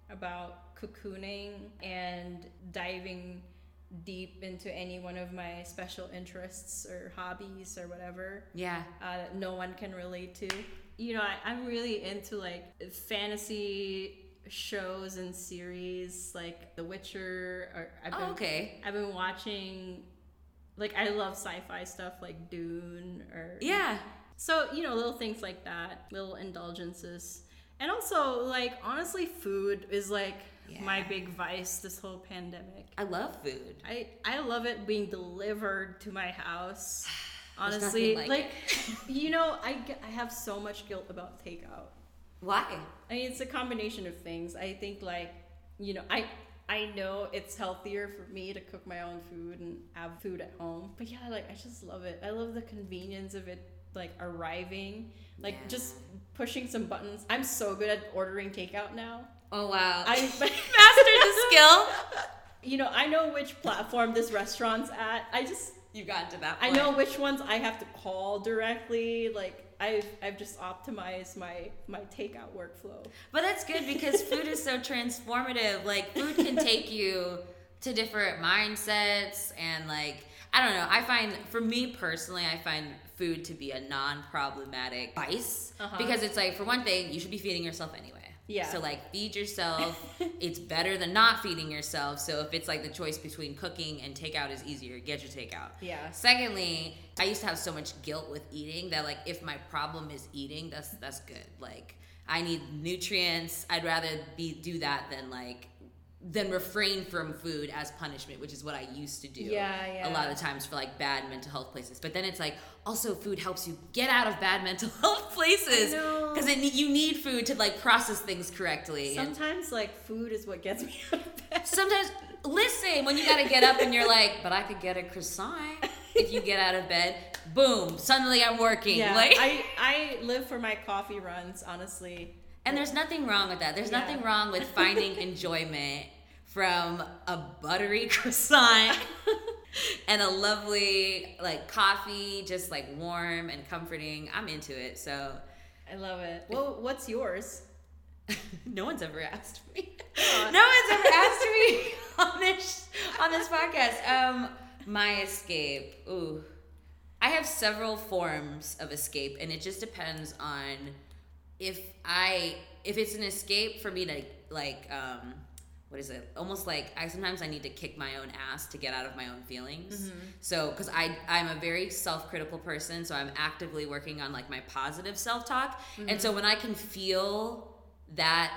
[SPEAKER 2] about cocooning and diving deep into any one of my special interests or hobbies or whatever
[SPEAKER 3] Yeah.
[SPEAKER 2] uh, that no one can relate to. You know, I, I'm really into like fantasy shows and series like The Witcher. Or I've been,
[SPEAKER 3] Oh, okay.
[SPEAKER 2] I've been watching. Like I love sci-fi stuff like Dune or
[SPEAKER 3] Yeah.
[SPEAKER 2] So you know, little things like that, little indulgences, and also like honestly, food is like my big vice this whole pandemic.
[SPEAKER 3] I love food.
[SPEAKER 2] I I love it being delivered to my house. (sighs) Honestly, like,
[SPEAKER 3] like (laughs)
[SPEAKER 2] you know, I, I have so much guilt about takeout.
[SPEAKER 3] Why?
[SPEAKER 2] I mean, it's a combination of things. I think like, you know, I I know it's healthier for me to cook my own food and have food at home. But yeah, like I just love it. I love the convenience of it like arriving, like
[SPEAKER 3] Yeah.
[SPEAKER 2] just pushing some buttons. I'm so good at ordering takeout now.
[SPEAKER 3] Oh, wow.
[SPEAKER 2] I (laughs) (laughs)
[SPEAKER 3] mastered the skill.
[SPEAKER 2] You know, I know which platform this restaurant's at. I just
[SPEAKER 3] You've gotten to that
[SPEAKER 2] I know which ones I have to call directly. Like I've I've just optimized my my takeout workflow.
[SPEAKER 3] But that's good because food is so transformative. Like food can take you to different mindsets and like I don't know. I find for me personally, I find food to be a non-problematic vice
[SPEAKER 2] Uh-huh.
[SPEAKER 3] because it's like for one thing, you should be feeding yourself anyway.
[SPEAKER 2] Yeah.
[SPEAKER 3] So like feed yourself. (laughs) it's better than not feeding yourself. So if it's like the choice between cooking and takeout is easier, get your takeout.
[SPEAKER 2] Yeah.
[SPEAKER 3] Secondly, I used to have so much guilt with eating that like if my problem is eating, that's that's good. Like I need nutrients. I'd rather be do that than like than refrain from food as punishment, which is what I used to do.
[SPEAKER 2] Yeah, yeah.
[SPEAKER 3] A lot of times for like bad mental health places. But then it's like also food helps you get out of bad (laughs) mental health places because you need food to like process things correctly.
[SPEAKER 2] Sometimes like food is what gets me out of bed.
[SPEAKER 3] sometimes listen when you gotta get up and you're like, but I could get a croissant if you get out of bed. Boom! Suddenly I'm working.
[SPEAKER 2] Yeah,
[SPEAKER 3] like,
[SPEAKER 2] I I live for my coffee runs. Honestly,
[SPEAKER 3] and there's nothing wrong with that. There's
[SPEAKER 2] Yeah.
[SPEAKER 3] nothing wrong with finding enjoyment from a buttery (laughs) croissant and a lovely like coffee, just like warm and comforting. I'm into it. So
[SPEAKER 2] I love it. Well, what's yours? (laughs)
[SPEAKER 3] no one's ever asked me. No one's ever asked me (laughs) on this on this podcast. Um, my escape. Ooh, I have several forms of escape, and it just depends on if I if it's an escape for me to like um what is it? Almost like i sometimes i need to kick my own ass to get out of my own feelings. Mm-hmm. So because i i'm a very self-critical person so i'm actively working on like my positive self-talk. And so mm-hmm. when i can feel that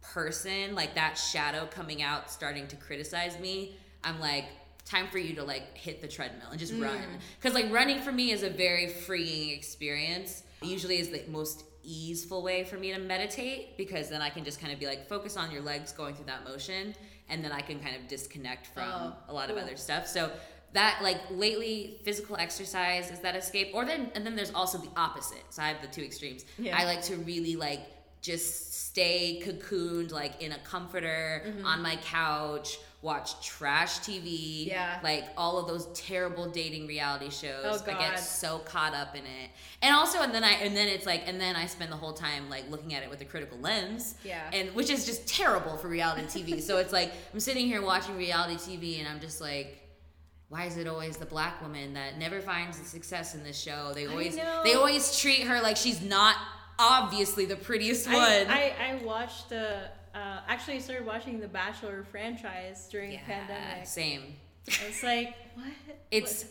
[SPEAKER 3] person like that shadow coming out starting to criticize me i'm like time for you to like hit the treadmill and just mm. run. Because like running for me is a very freeing experience. Usually is the most easeful way for me to meditate because then i can just kind of be like focus on your legs going through that motion and then i can kind of disconnect from
[SPEAKER 2] Oh,
[SPEAKER 3] a lot of other stuff. So that like lately physical exercise is that escape? Or then and then there's also the opposite. So i have the two extremes.
[SPEAKER 2] Yeah.
[SPEAKER 3] i like to really like just stay cocooned like in a comforter
[SPEAKER 2] Mm-hmm.
[SPEAKER 3] on my couch watch trash tv
[SPEAKER 2] Yeah.
[SPEAKER 3] like all of those terrible dating reality shows
[SPEAKER 2] Oh,
[SPEAKER 3] i get so caught up in it and also and then i and then it's like and then i spend the whole time like looking at it with a critical lens
[SPEAKER 2] Yeah.
[SPEAKER 3] and which is just terrible for reality tv (laughs) so it's like i'm sitting here watching reality tv and i'm just like why is it always the black woman that never finds the success in this show? They always they always treat her like she's not obviously the prettiest one.
[SPEAKER 2] I, I, I watched the uh, actually I started watching the Bachelor franchise during the pandemic.
[SPEAKER 3] same.
[SPEAKER 2] It's like what?
[SPEAKER 3] It's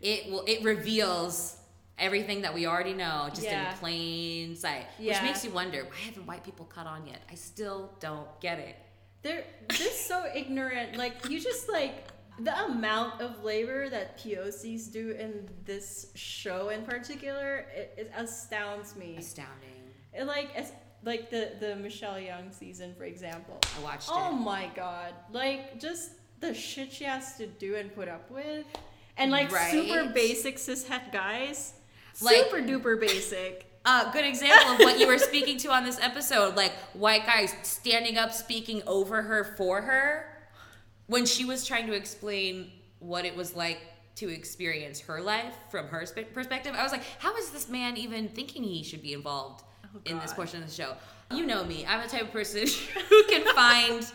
[SPEAKER 3] it will it reveals everything that we already know just
[SPEAKER 2] Yeah.
[SPEAKER 3] in plain sight,
[SPEAKER 2] Yeah.
[SPEAKER 3] which makes you wonder why haven't white people caught on yet? I still don't get it.
[SPEAKER 2] They're just so ignorant. Like you just like the amount of labor that POCs do in this show in particular, it, it astounds me.
[SPEAKER 3] Astounding.
[SPEAKER 2] It, like as like the the Michelle Young season, for example.
[SPEAKER 3] I watched
[SPEAKER 2] Oh
[SPEAKER 3] it.
[SPEAKER 2] Oh my god! Like just the shit she has to do and put up with, and like
[SPEAKER 3] Right?
[SPEAKER 2] super basic cishet guys,
[SPEAKER 3] Like-
[SPEAKER 2] super duper basic.
[SPEAKER 3] Uh, good example of what you were speaking to on this episode, like white guys standing up, speaking over her for her, when she was trying to explain what it was like to experience her life from her perspective. I was like, how is this man even thinking he should be involved in this portion of the show? You know me. I'm the type of person (laughs) who can (laughs) find.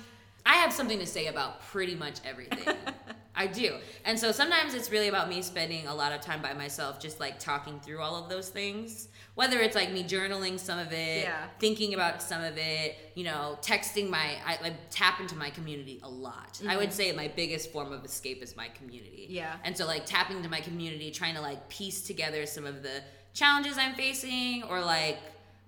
[SPEAKER 3] I have something to say about pretty much everything. (laughs) I do. And so sometimes it's really about me spending a lot of time by myself, just like talking through all of those things. Whether it's like me journaling some of it,
[SPEAKER 2] Yeah.
[SPEAKER 3] thinking about some of it, you know, texting my, I, I tap into my community a lot. I would say my biggest form of escape is my community.
[SPEAKER 2] Mm-hmm. Yeah.
[SPEAKER 3] And so like tapping into my community, trying to like piece together some of the challenges I'm facing or like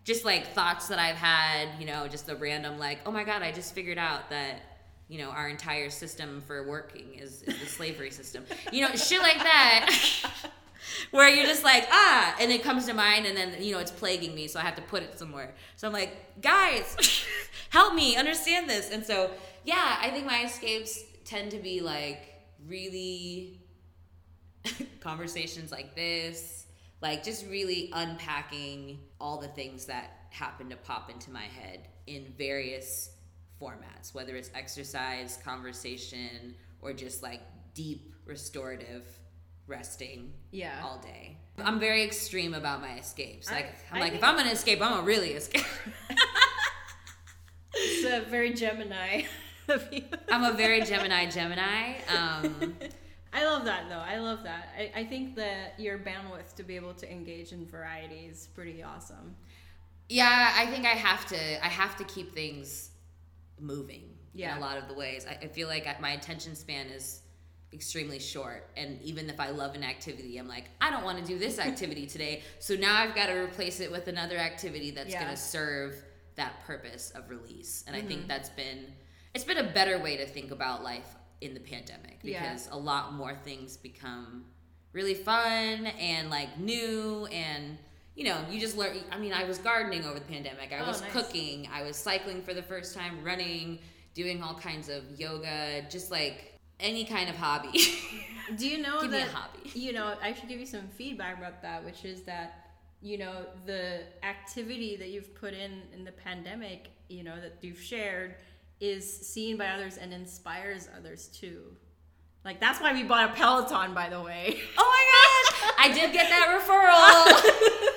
[SPEAKER 3] just like thoughts that I've had, you know, just the random like, oh my God, I just figured out that, you know, our entire system for working is, is the slavery system. You know, shit like that. (laughs) Where you're just like, ah, and it comes to mind, and then, you know, it's plaguing me, so I have to put it somewhere. So I'm like, guys, (laughs) help me understand this. And so, yeah, I think my escapes tend to be like really (laughs) conversations like this, like just really unpacking all the things that happen to pop into my head in various formats, whether it's exercise, conversation, or just like deep restorative resting
[SPEAKER 2] Yeah.
[SPEAKER 3] all day. I'm very extreme about my escapes. Like
[SPEAKER 2] I-
[SPEAKER 3] I'm
[SPEAKER 2] I
[SPEAKER 3] like, if I'm gonna escape, I'm gonna really escape. (laughs)
[SPEAKER 2] It's a very Gemini of you.
[SPEAKER 3] I'm a very Gemini Gemini. Um, (laughs)
[SPEAKER 2] I love that though. I love that. I, I think that your bandwidth to be able to engage in variety is pretty awesome.
[SPEAKER 3] yeah, I think I have to. I have to keep things moving
[SPEAKER 2] Yeah.
[SPEAKER 3] in a lot of the ways. I, I feel like I- my attention span is extremely short, and even if I love an activity, I'm like, I don't want to do this (laughs) activity today. So now I've got to replace it with another activity that's
[SPEAKER 2] Yeah.
[SPEAKER 3] going to serve that purpose of release. And I
[SPEAKER 2] Mm-hmm.
[SPEAKER 3] think that's been it's been a better way to think about life in the pandemic
[SPEAKER 2] Yeah.
[SPEAKER 3] because a lot more things become really fun and like new and you know you just learn i mean i was gardening over the pandemic i
[SPEAKER 2] Oh,
[SPEAKER 3] was
[SPEAKER 2] nice.
[SPEAKER 3] cooking i was cycling for the first time running doing all kinds of yoga just like any kind of hobby (laughs)
[SPEAKER 2] Do you know
[SPEAKER 3] Give me a
[SPEAKER 2] that?
[SPEAKER 3] hobby.
[SPEAKER 2] You know, I should give you some feedback about that, which is that you know the activity that you've put in in the pandemic, you know, that you've shared, is seen by others and inspires others too. Like that's why we bought a Peloton, by the way.
[SPEAKER 3] oh my gosh (laughs) i did get that referral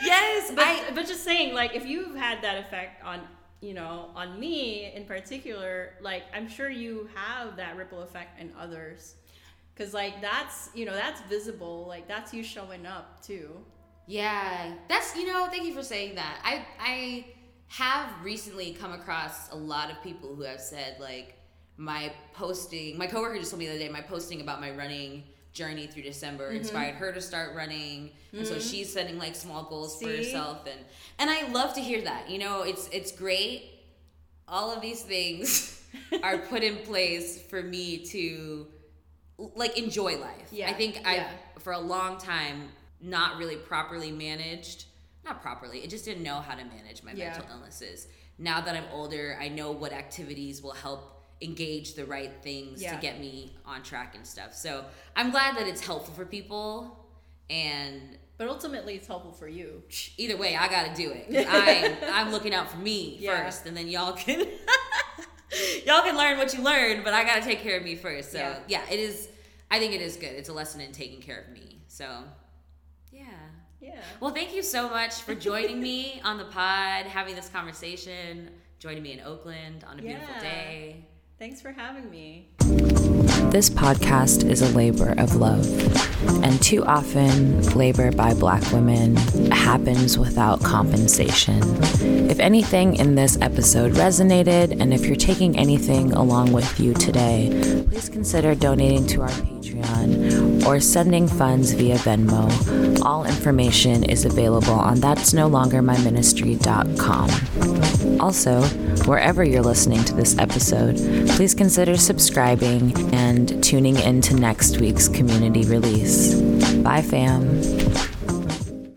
[SPEAKER 3] (laughs) yes
[SPEAKER 2] But
[SPEAKER 3] i
[SPEAKER 2] but just saying, like if you've had that effect on you know on me in particular, like I'm sure you have that ripple effect in others. Cause like that's you know that's visible, like that's you showing up too.
[SPEAKER 3] Yeah, that's you know. Thank you for saying that. I I have recently come across a lot of people who have said like my posting. My coworker just told me the other day my posting about my running journey through December
[SPEAKER 2] Mm-hmm.
[SPEAKER 3] inspired her to start running, and so she's setting like small goals for
[SPEAKER 2] See?
[SPEAKER 3] herself, and and I love to hear that. You know, it's it's great. All of these things (laughs) are put in place for me to like enjoy life.
[SPEAKER 2] Yeah,
[SPEAKER 3] I think I
[SPEAKER 2] yeah.
[SPEAKER 3] for a long time not really properly managed not properly it just didn't know how to manage my
[SPEAKER 2] Yeah.
[SPEAKER 3] mental illnesses now that i'm older i know what activities will help engage the right things
[SPEAKER 2] Yeah.
[SPEAKER 3] to get me on track and stuff so i'm glad that it's helpful for people and
[SPEAKER 2] But ultimately, it's helpful for you.
[SPEAKER 3] either way i gotta do it. (laughs) I'm, I'm looking out for me
[SPEAKER 2] Yeah.
[SPEAKER 3] first and then y'all can (laughs) y'all can learn what you learn but i gotta take care of me first so
[SPEAKER 2] Yeah.
[SPEAKER 3] yeah it is i think it is good it's a lesson in taking care of me so Yeah. well, thank you so much for joining me on the pod, having this conversation, joining me in Oakland on a beautiful day.
[SPEAKER 2] Thanks for having me.
[SPEAKER 1] This podcast is a labor of love, and too often, labor by black women happens without compensation. If anything in this episode resonated, and if you're taking anything along with you today, please consider donating to our Patreon or sending funds via Venmo. All information is available on that's no longer my ministry.com. Also, wherever you're listening to this episode, please consider subscribing and tuning in to next week's community release. Bye, fam.